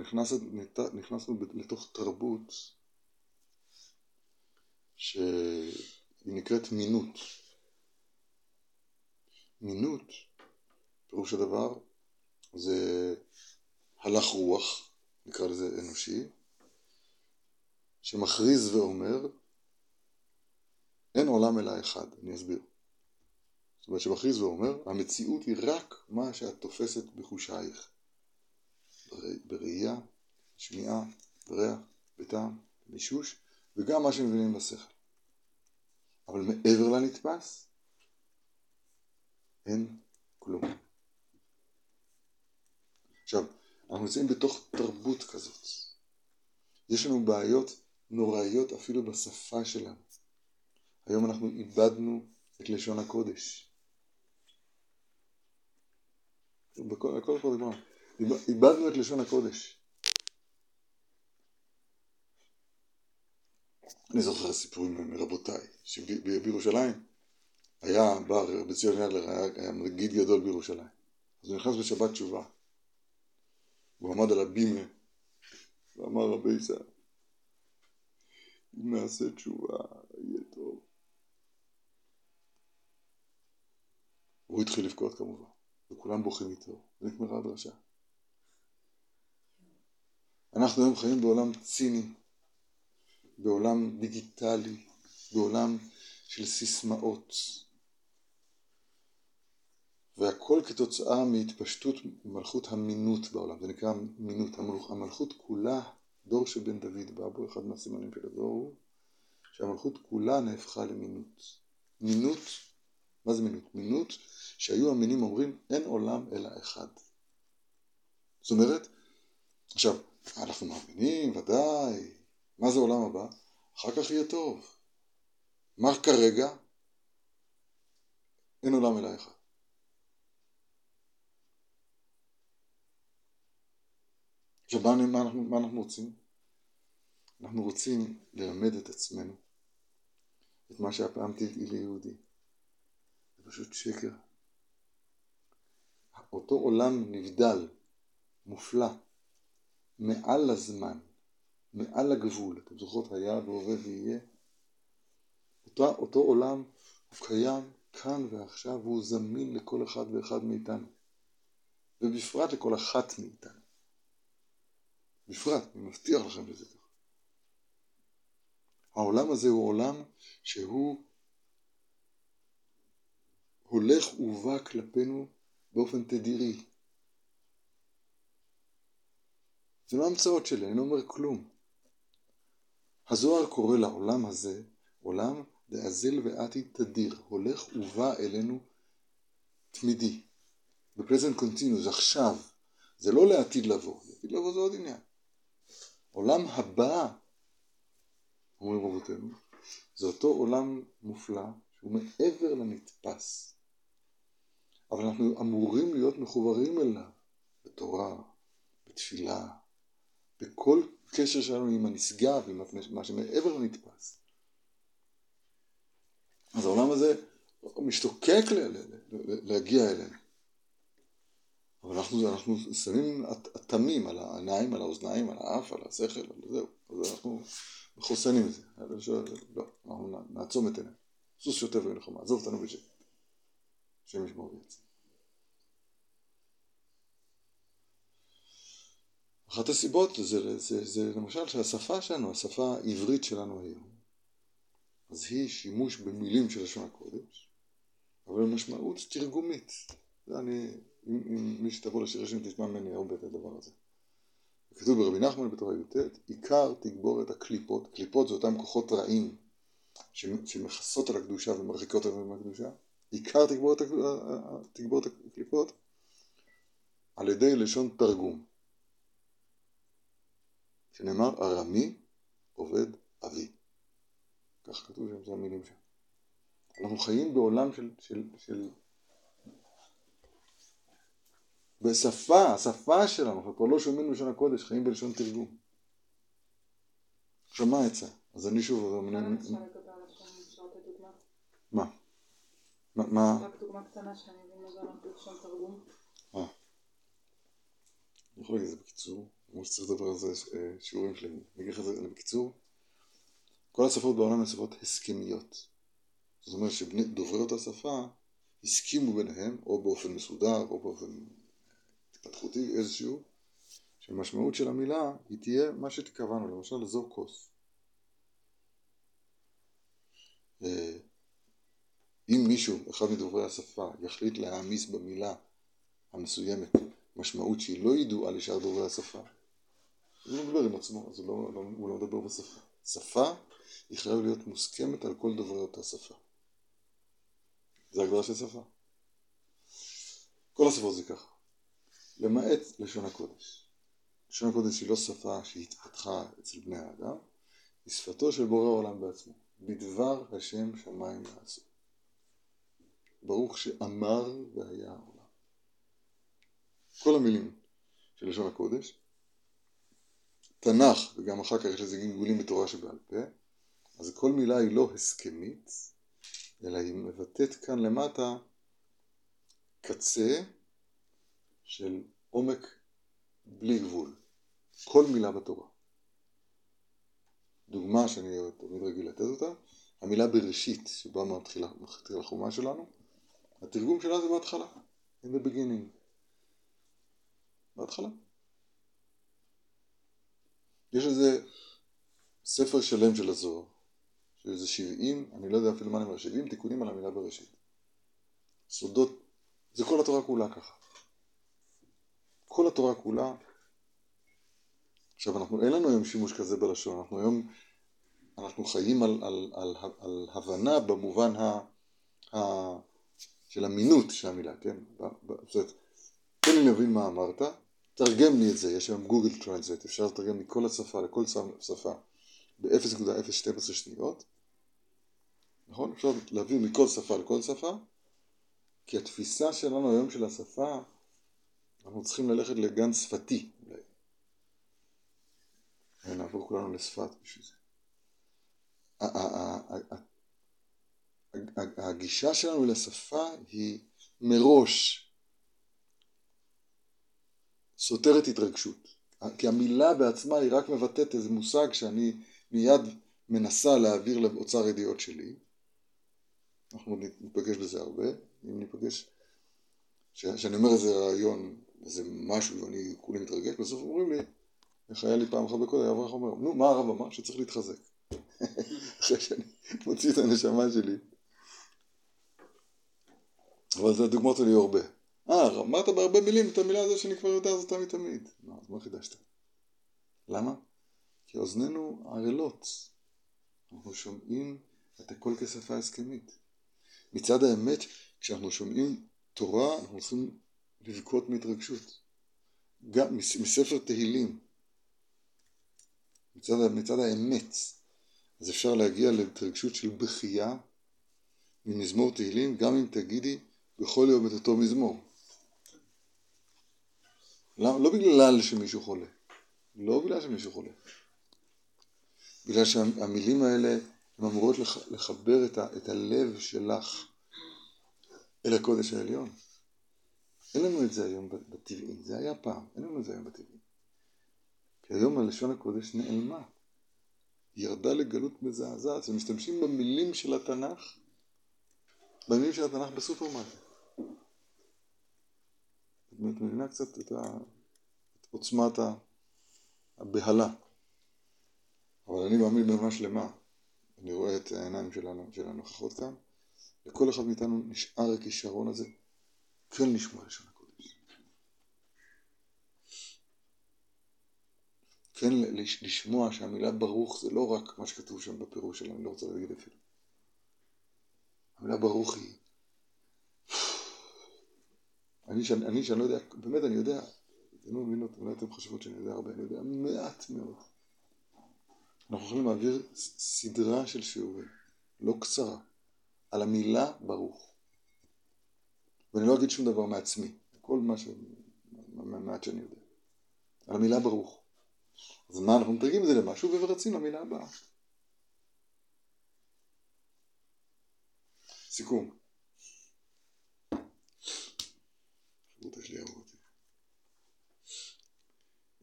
A: נכנס, נכנסנו לתוך תרבות שהיא נקראת מינות. מינות, פירוש הדבר, זה הלך רוח, נקרא לזה אנושי, שמכריז ואומר, אין עולם אלא אחד, אני אסביר. זאת אומרת שמכריז ואומר, המציאות היא רק מה שאת תופסת בחושייך. בראייה, שמיעה, בריח, בטעם, במישוש, וגם מה שמבינים בשכל. אבל מעבר לנתפס, אין כלום. עכשיו, אנחנו נמצאים בתוך תרבות כזאת. יש לנו בעיות נוראיות אפילו בשפה שלנו. היום אנחנו איבדנו את לשון הקודש. בכל הכל פה דבר. איבדנו את לשון הקודש. אני זוכר סיפורים מרבותיי, שבירושלים היה בר בציון ידלר, היה, היה מגיד גדול בירושלים. אז הוא נכנס בשבת תשובה. הוא עמד על הבימה ואמר רבי ישראל, אם נעשה תשובה, יהיה טוב. הוא התחיל לבכות כמובן, וכולם בוכים איתו, ונגמרה הדרשה. אנחנו היום חיים בעולם ציני, בעולם דיגיטלי, בעולם של סיסמאות. והכל כתוצאה מהתפשטות מלכות המינות בעולם, זה נקרא מינות, המלכות כולה, דור שבן דוד בא בו, אחד מהסימנים של הדור הוא שהמלכות כולה נהפכה למינות. מינות, מה זה מינות? מינות שהיו המינים אומרים אין עולם אלא אחד. זאת אומרת, עכשיו, אנחנו מאמינים, ודאי, מה זה עולם הבא? אחר כך יהיה טוב. מה כרגע? אין עולם אלא אחד. עכשיו, מה, מה, אנחנו, מה אנחנו רוצים? אנחנו רוצים ללמד את עצמנו את מה שהפעם טבעי ליהודי. פשוט שקר. אותו עולם נבדל, מופלא, מעל הזמן, מעל הגבול. אתם זוכרות היה והווה ויהיה? אותו, אותו עולם הוא קיים כאן ועכשיו והוא זמין לכל אחד ואחד מאיתנו. ובפרט לכל אחת מאיתנו. בפרט, אני מבטיח לכם בזה ככה. העולם הזה הוא עולם שהוא הולך ובא כלפינו באופן תדירי. זה לא המצאות שלי, אני לא אומר כלום. הזוהר קורא לעולם הזה עולם דאזל ואתי תדיר, הולך ובא אלינו תמידי. בפרזנט קונטינוס, עכשיו. זה לא לעתיד לבוא, לעתיד לבוא זה עוד עניין. עולם הבא, אומרים רבותינו, זה אותו עולם מופלא שהוא מעבר לנתפס. אבל אנחנו אמורים להיות מחוברים אליו בתורה, בתפילה, בכל קשר שלנו עם הנשגב, עם מה שמעבר לנתפס. אז העולם הזה משתוקק להגיע אלינו. אבל אנחנו, אנחנו שמים אטמים על העיניים, על האוזניים, על האף, על השכל, על זהו. אז אנחנו מחוסנים מזה. לא, אנחנו נעצום את עינינו. סוס שוטף במלחמה, עזוב אותנו בשקט. השם ישמור ויצא. אחת הסיבות זה, זה, זה למשל שהשפה שלנו, השפה העברית שלנו היום, אז היא שימוש במילים של לשון הקודש, אבל משמעות תרגומית. זה אני אם, אם מי שתבוא לשיר שם תשמע ממני הרבה את הדבר הזה. כתוב ברבי נחמן בתורה י"ט, עיקר תגבורת הקליפות, קליפות זה אותם כוחות רעים שמכסות על הקדושה ומרחיקות עלינו מהקדושה, עיקר תגבורת, תגבורת הקליפות על ידי לשון תרגום, שנאמר ארמי עובד אבי. כך כתוב שם, זה המילים שם. אנחנו חיים בעולם של, של, של בשפה, השפה שלנו, אנחנו כבר לא שומעים בלשון הקודש, חיים בלשון תרגום. עכשיו מה העצה? אז אני שוב, אבל
D: מה
A: אני-
D: למשל לגבי הלשון, אפשר לתת דוגמה?
A: מה? מה? מה?
D: רק דוגמה קטנה שאני מבין מה זה לשון תרגום.
A: אה. אני יכול להגיד את זה בקיצור, כמו שצריך לדבר על זה אה, שיעורים שלמים. אני אגיד לך את זה בקיצור. כל השפות בעולם הן שפות הסכמיות. זאת אומרת שדוברי אותה שפה הסכימו ביניהם, או באופן מסודר, או באופן התפתחותי איזשהו, שהמשמעות של המילה היא תהיה מה שקבענו, למשל זו כוס. אם מישהו, אחד מדוברי השפה, יחליט להעמיס במילה המסוימת משמעות שהיא לא ידועה לשאר דוברי השפה, אז הוא מדבר עם עצמו, אז הוא לא, לא, הוא לא מדבר בשפה. שפה היא חייבת להיות מוסכמת על כל דוברי אותה שפה. זה הגדרה של שפה. כל השפות זה ככה. למעט לשון הקודש. לשון הקודש היא לא שפה שהתפתחה אצל בני האדם, היא שפתו של בורא העולם בעצמו. בדבר השם שמיים נעשו. ברוך שאמר והיה העולם. כל המילים של לשון הקודש, תנ"ך, וגם אחר כך יש לזה גלגולים בתורה שבעל פה, אז כל מילה היא לא הסכמית, אלא היא מבטאת כאן למטה קצה של עומק בלי גבול. כל מילה בתורה. דוגמה שאני תמיד רגיל לתת אותה, המילה בראשית, שבה מתחילה, מתחיל החומה שלנו, התרגום שלה זה בהתחלה, in the beginning. בהתחלה. יש איזה ספר שלם של הזוהר, שזה 70, אני לא יודע אפילו מה אני אומר, 70 תיקונים על המילה בראשית. סודות, זה כל התורה כולה ככה. כל התורה כולה. עכשיו, אנחנו, אין לנו היום שימוש כזה בלשון, אנחנו היום, אנחנו חיים על, על, על, על, על הבנה במובן ה, ה, של אמינות של המילה, כן? זאת אומרת, תן לי להבין מה אמרת, תרגם לי את זה, יש היום גוגל טרנסלט, אפשר לתרגם מכל השפה לכל שפה ב-0.012 שניות, נכון? אפשר להעביר מכל שפה לכל שפה, כי התפיסה שלנו היום של השפה, אנחנו צריכים ללכת לגן שפתי, אולי. נעבור כולנו לשפת בשביל זה. הגישה שלנו לשפה היא מראש סותרת התרגשות. כי המילה בעצמה היא רק מבטאת איזה מושג שאני מיד מנסה להעביר לאוצר ידיעות שלי. אנחנו ניפגש בזה הרבה, אם ניפגש, כשאני אומר איזה רעיון, איזה משהו ואני כולי מתרגש, בסוף אומרים לי, איך היה לי פעם אחת בקודם, היה אברהם אומר, נו מה הרב אמר? שצריך להתחזק. אחרי שאני מוציא את הנשמה שלי. אבל זה הדוגמאות האלה הרבה. אה, אמרת בהרבה מילים את המילה הזו שאני כבר יודע אותה מתמיד. לא, אז מה חידשת? למה? כי אוזנינו ערלות. אנחנו שומעים את הכל כשפה הסכמית. מצד האמת, כשאנחנו שומעים תורה, אנחנו צריכים לבכות מהתרגשות. גם מספר תהילים. מצד, מצד האמת. אז אפשר להגיע להתרגשות של בכייה ממזמור תהילים, גם אם תגידי בכל יום את אותו מזמור. לא, לא בגלל שמישהו חולה, לא בגלל שמישהו חולה, בגלל שהמילים האלה הן אמורות לח, לחבר את, ה, את הלב שלך אל הקודש העליון. אין לנו את זה היום בטבעי, זה היה פעם, אין לנו את זה היום בטבעי. כי היום הלשון הקודש נעלמה. ירדה לגלות מזעזעת, ומשתמשים במילים של התנ"ך, במילים של התנ"ך בסופרמרקט. את מבינה קצת את, ה... את עוצמת הבהלה. אבל אני מאמין באמונה שלמה, אני רואה את העיניים שלנו, של הנוכחות כאן, לכל אחד מאיתנו נשאר הכישרון הזה, כן לשמוע לשון הקודש. כן לשמוע שהמילה ברוך זה לא רק מה שכתוב שם בפירוש שלה, אני לא רוצה להגיד אפילו. המילה ברוך היא אני, שאני, אני שאני לא יודע, באמת אני יודע, אתם לא מבינות, אולי אתם חושבות שאני יודע הרבה, אני יודע מעט מאוד. אנחנו יכולים להעביר סדרה של שיעורים, לא קצרה, על המילה ברוך. ואני לא אגיד שום דבר מעצמי, כל מה ש... מהמעט שאני יודע. על המילה ברוך. אז מה, אנחנו מתרגמים את זה למשהו ורצים למילה הבאה. סיכום. שלי אהוב אותי.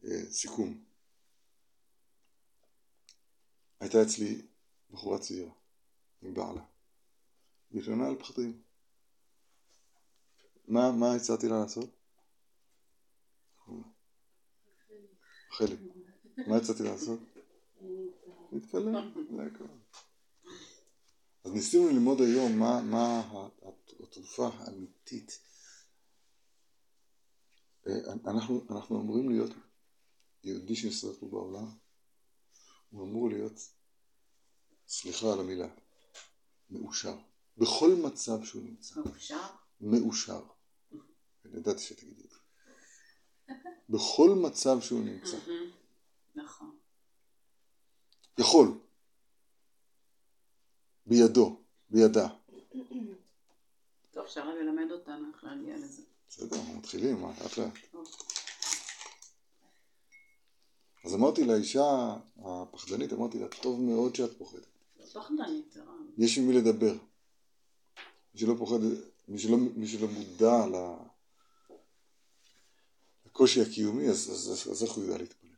A: אה, סיכום. הייתה אצלי בחורה צעירה, עם בעלה. והתלוננה על פחדים. מה, מה הצעתי לה לעשות? רחלי. מה הצעתי לעשות? להתפלל. אז ניסינו ללמוד היום מה, מה התרופה האמיתית. אנחנו, אנחנו אמורים להיות יהודי שמסתובב פה בעולם, הוא אמור להיות, סליחה על המילה, מאושר. בכל מצב שהוא נמצא.
B: מאושר?
A: מאושר. אני ידעתי שתגידי את זה. בכל מצב שהוא נמצא.
B: נכון.
A: יכול. בידו, בידה.
B: טוב, אפשר ללמד אותנו איך להגיע לזה.
A: בסדר, אנחנו מתחילים, מה, לאט לאט. אז אמרתי לאישה הפחדנית, אמרתי לה, טוב מאוד שאת פוחדת.
B: פחדנית.
A: יש עם מי לדבר. מי שלא פוחד, מי שלא, מי שלא מודע לקושי הקיומי, אז, אז, אז, אז איך הוא יודע להתפלל?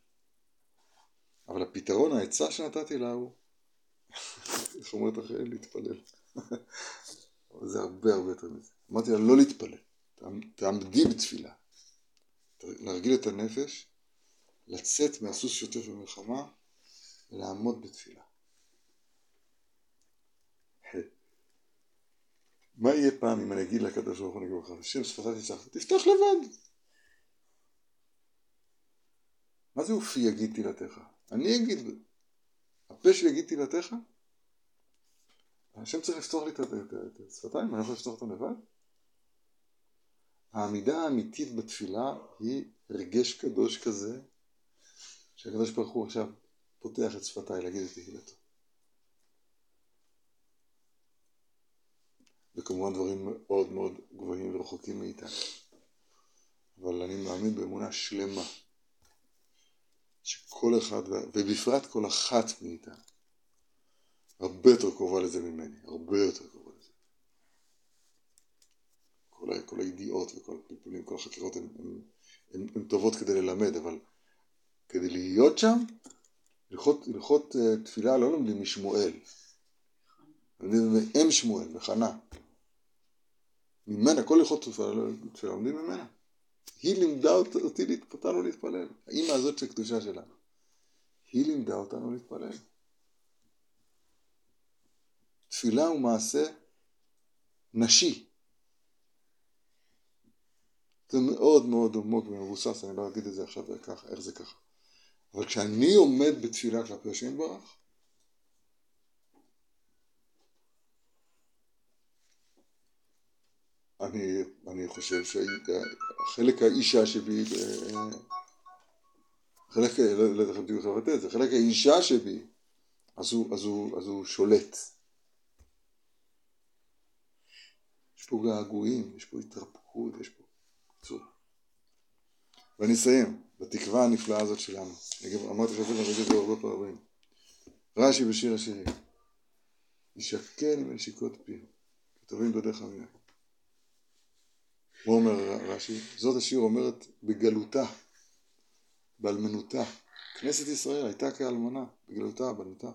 A: אבל הפתרון, העצה שנתתי לה הוא, איך אומרת אחרי? להתפלל. זה הרבה הרבה יותר מזה. אמרתי לה לא להתפלל, תעמדי בתפילה. להרגיל את הנפש, לצאת מהסוס שוטף במלחמה ולעמוד בתפילה. מה יהיה פעם אם אני אגיד לקדוש ברוך הוא נגיד לך, השם שפתיי תצלח, תפתח לבד. מה זה אופי יגיד תהילתך? אני אגיד, הפה שלי יגיד תהילתך? השם צריך לפתוח לי את, השפתיים, אני יכול לפתוח אותם לבד? העמידה האמיתית בתפילה היא רגש קדוש כזה, שהקדוש ברוך הוא עכשיו פותח את שפתיי להגיד את תהילתו. וכמובן דברים מאוד מאוד גבוהים ורחוקים מאיתנו. אבל אני מאמין באמונה שלמה שכל אחד, ובפרט כל אחת מאיתנו, הרבה יותר קרובה לזה ממני, הרבה יותר קרובה. כל, כל הידיעות וכל הפלפולים, כל החקירות הן, הן, הן, הן טובות כדי ללמד, אבל כדי להיות שם, הלכות, הלכות uh, תפילה לא לומדים משמואל, לומדים מאם שמואל, מחנה. ממנה, כל הלכות תפילה לומדים ממנה. היא לימדה אות- אותי, אותנו להתפלל. האימא הזאת של קדושה שלנו. היא לימדה אותנו להתפלל. תפילה הוא מעשה נשי. זה מאוד מאוד עמוק ומבוסס, אני לא אגיד את זה עכשיו ככה, איך זה ככה. אבל כשאני עומד בתפילה כלפי השם יתברך, אני, אני חושב שחלק האישה שבי, חלק, לא לא יודע איך בדיוק לבטא את זה, חלק האישה שבי, אז הוא, אז הוא, אז הוא שולט. יש פה געגועים, יש פה התרפקות, יש פה... בקיצור. ואני אסיים בתקווה הנפלאה הזאת שלנו. גם אמרתי לך את זה אגיד את זה הרבה פעמים. רש"י בשיר השירים. ישכן עם נשיקות פיו, כתובים דודיך מיד. הוא אומר רש"י, זאת השיר אומרת בגלותה, באלמנותה. כנסת ישראל הייתה כאלמנה, בגלותה, באלמנותה.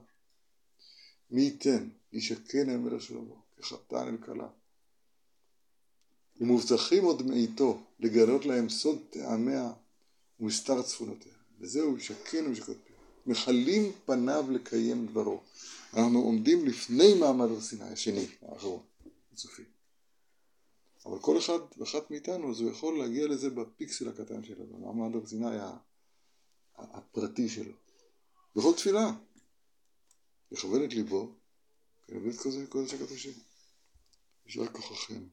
A: מי ייתן, ישכן אל מלך שלמה, כחתן אל כלה. ומובטחים עוד מאיתו לגלות להם סוד טעמיה ומסתר צפונותיה. וזהו ישכן ומשקות פיו. מכלים פניו לקיים דברו. אנחנו עומדים לפני מעמד הר סיני, השני, האחרון, הסופי. אבל כל אחד ואחת מאיתנו, אז הוא יכול להגיע לזה בפיקסל הקטן שלו, במעמד הר סיני הפרטי שלו. בכל תפילה. לכוון את ליבו, כנביא את קודש הקדושים. יישר כוחכם.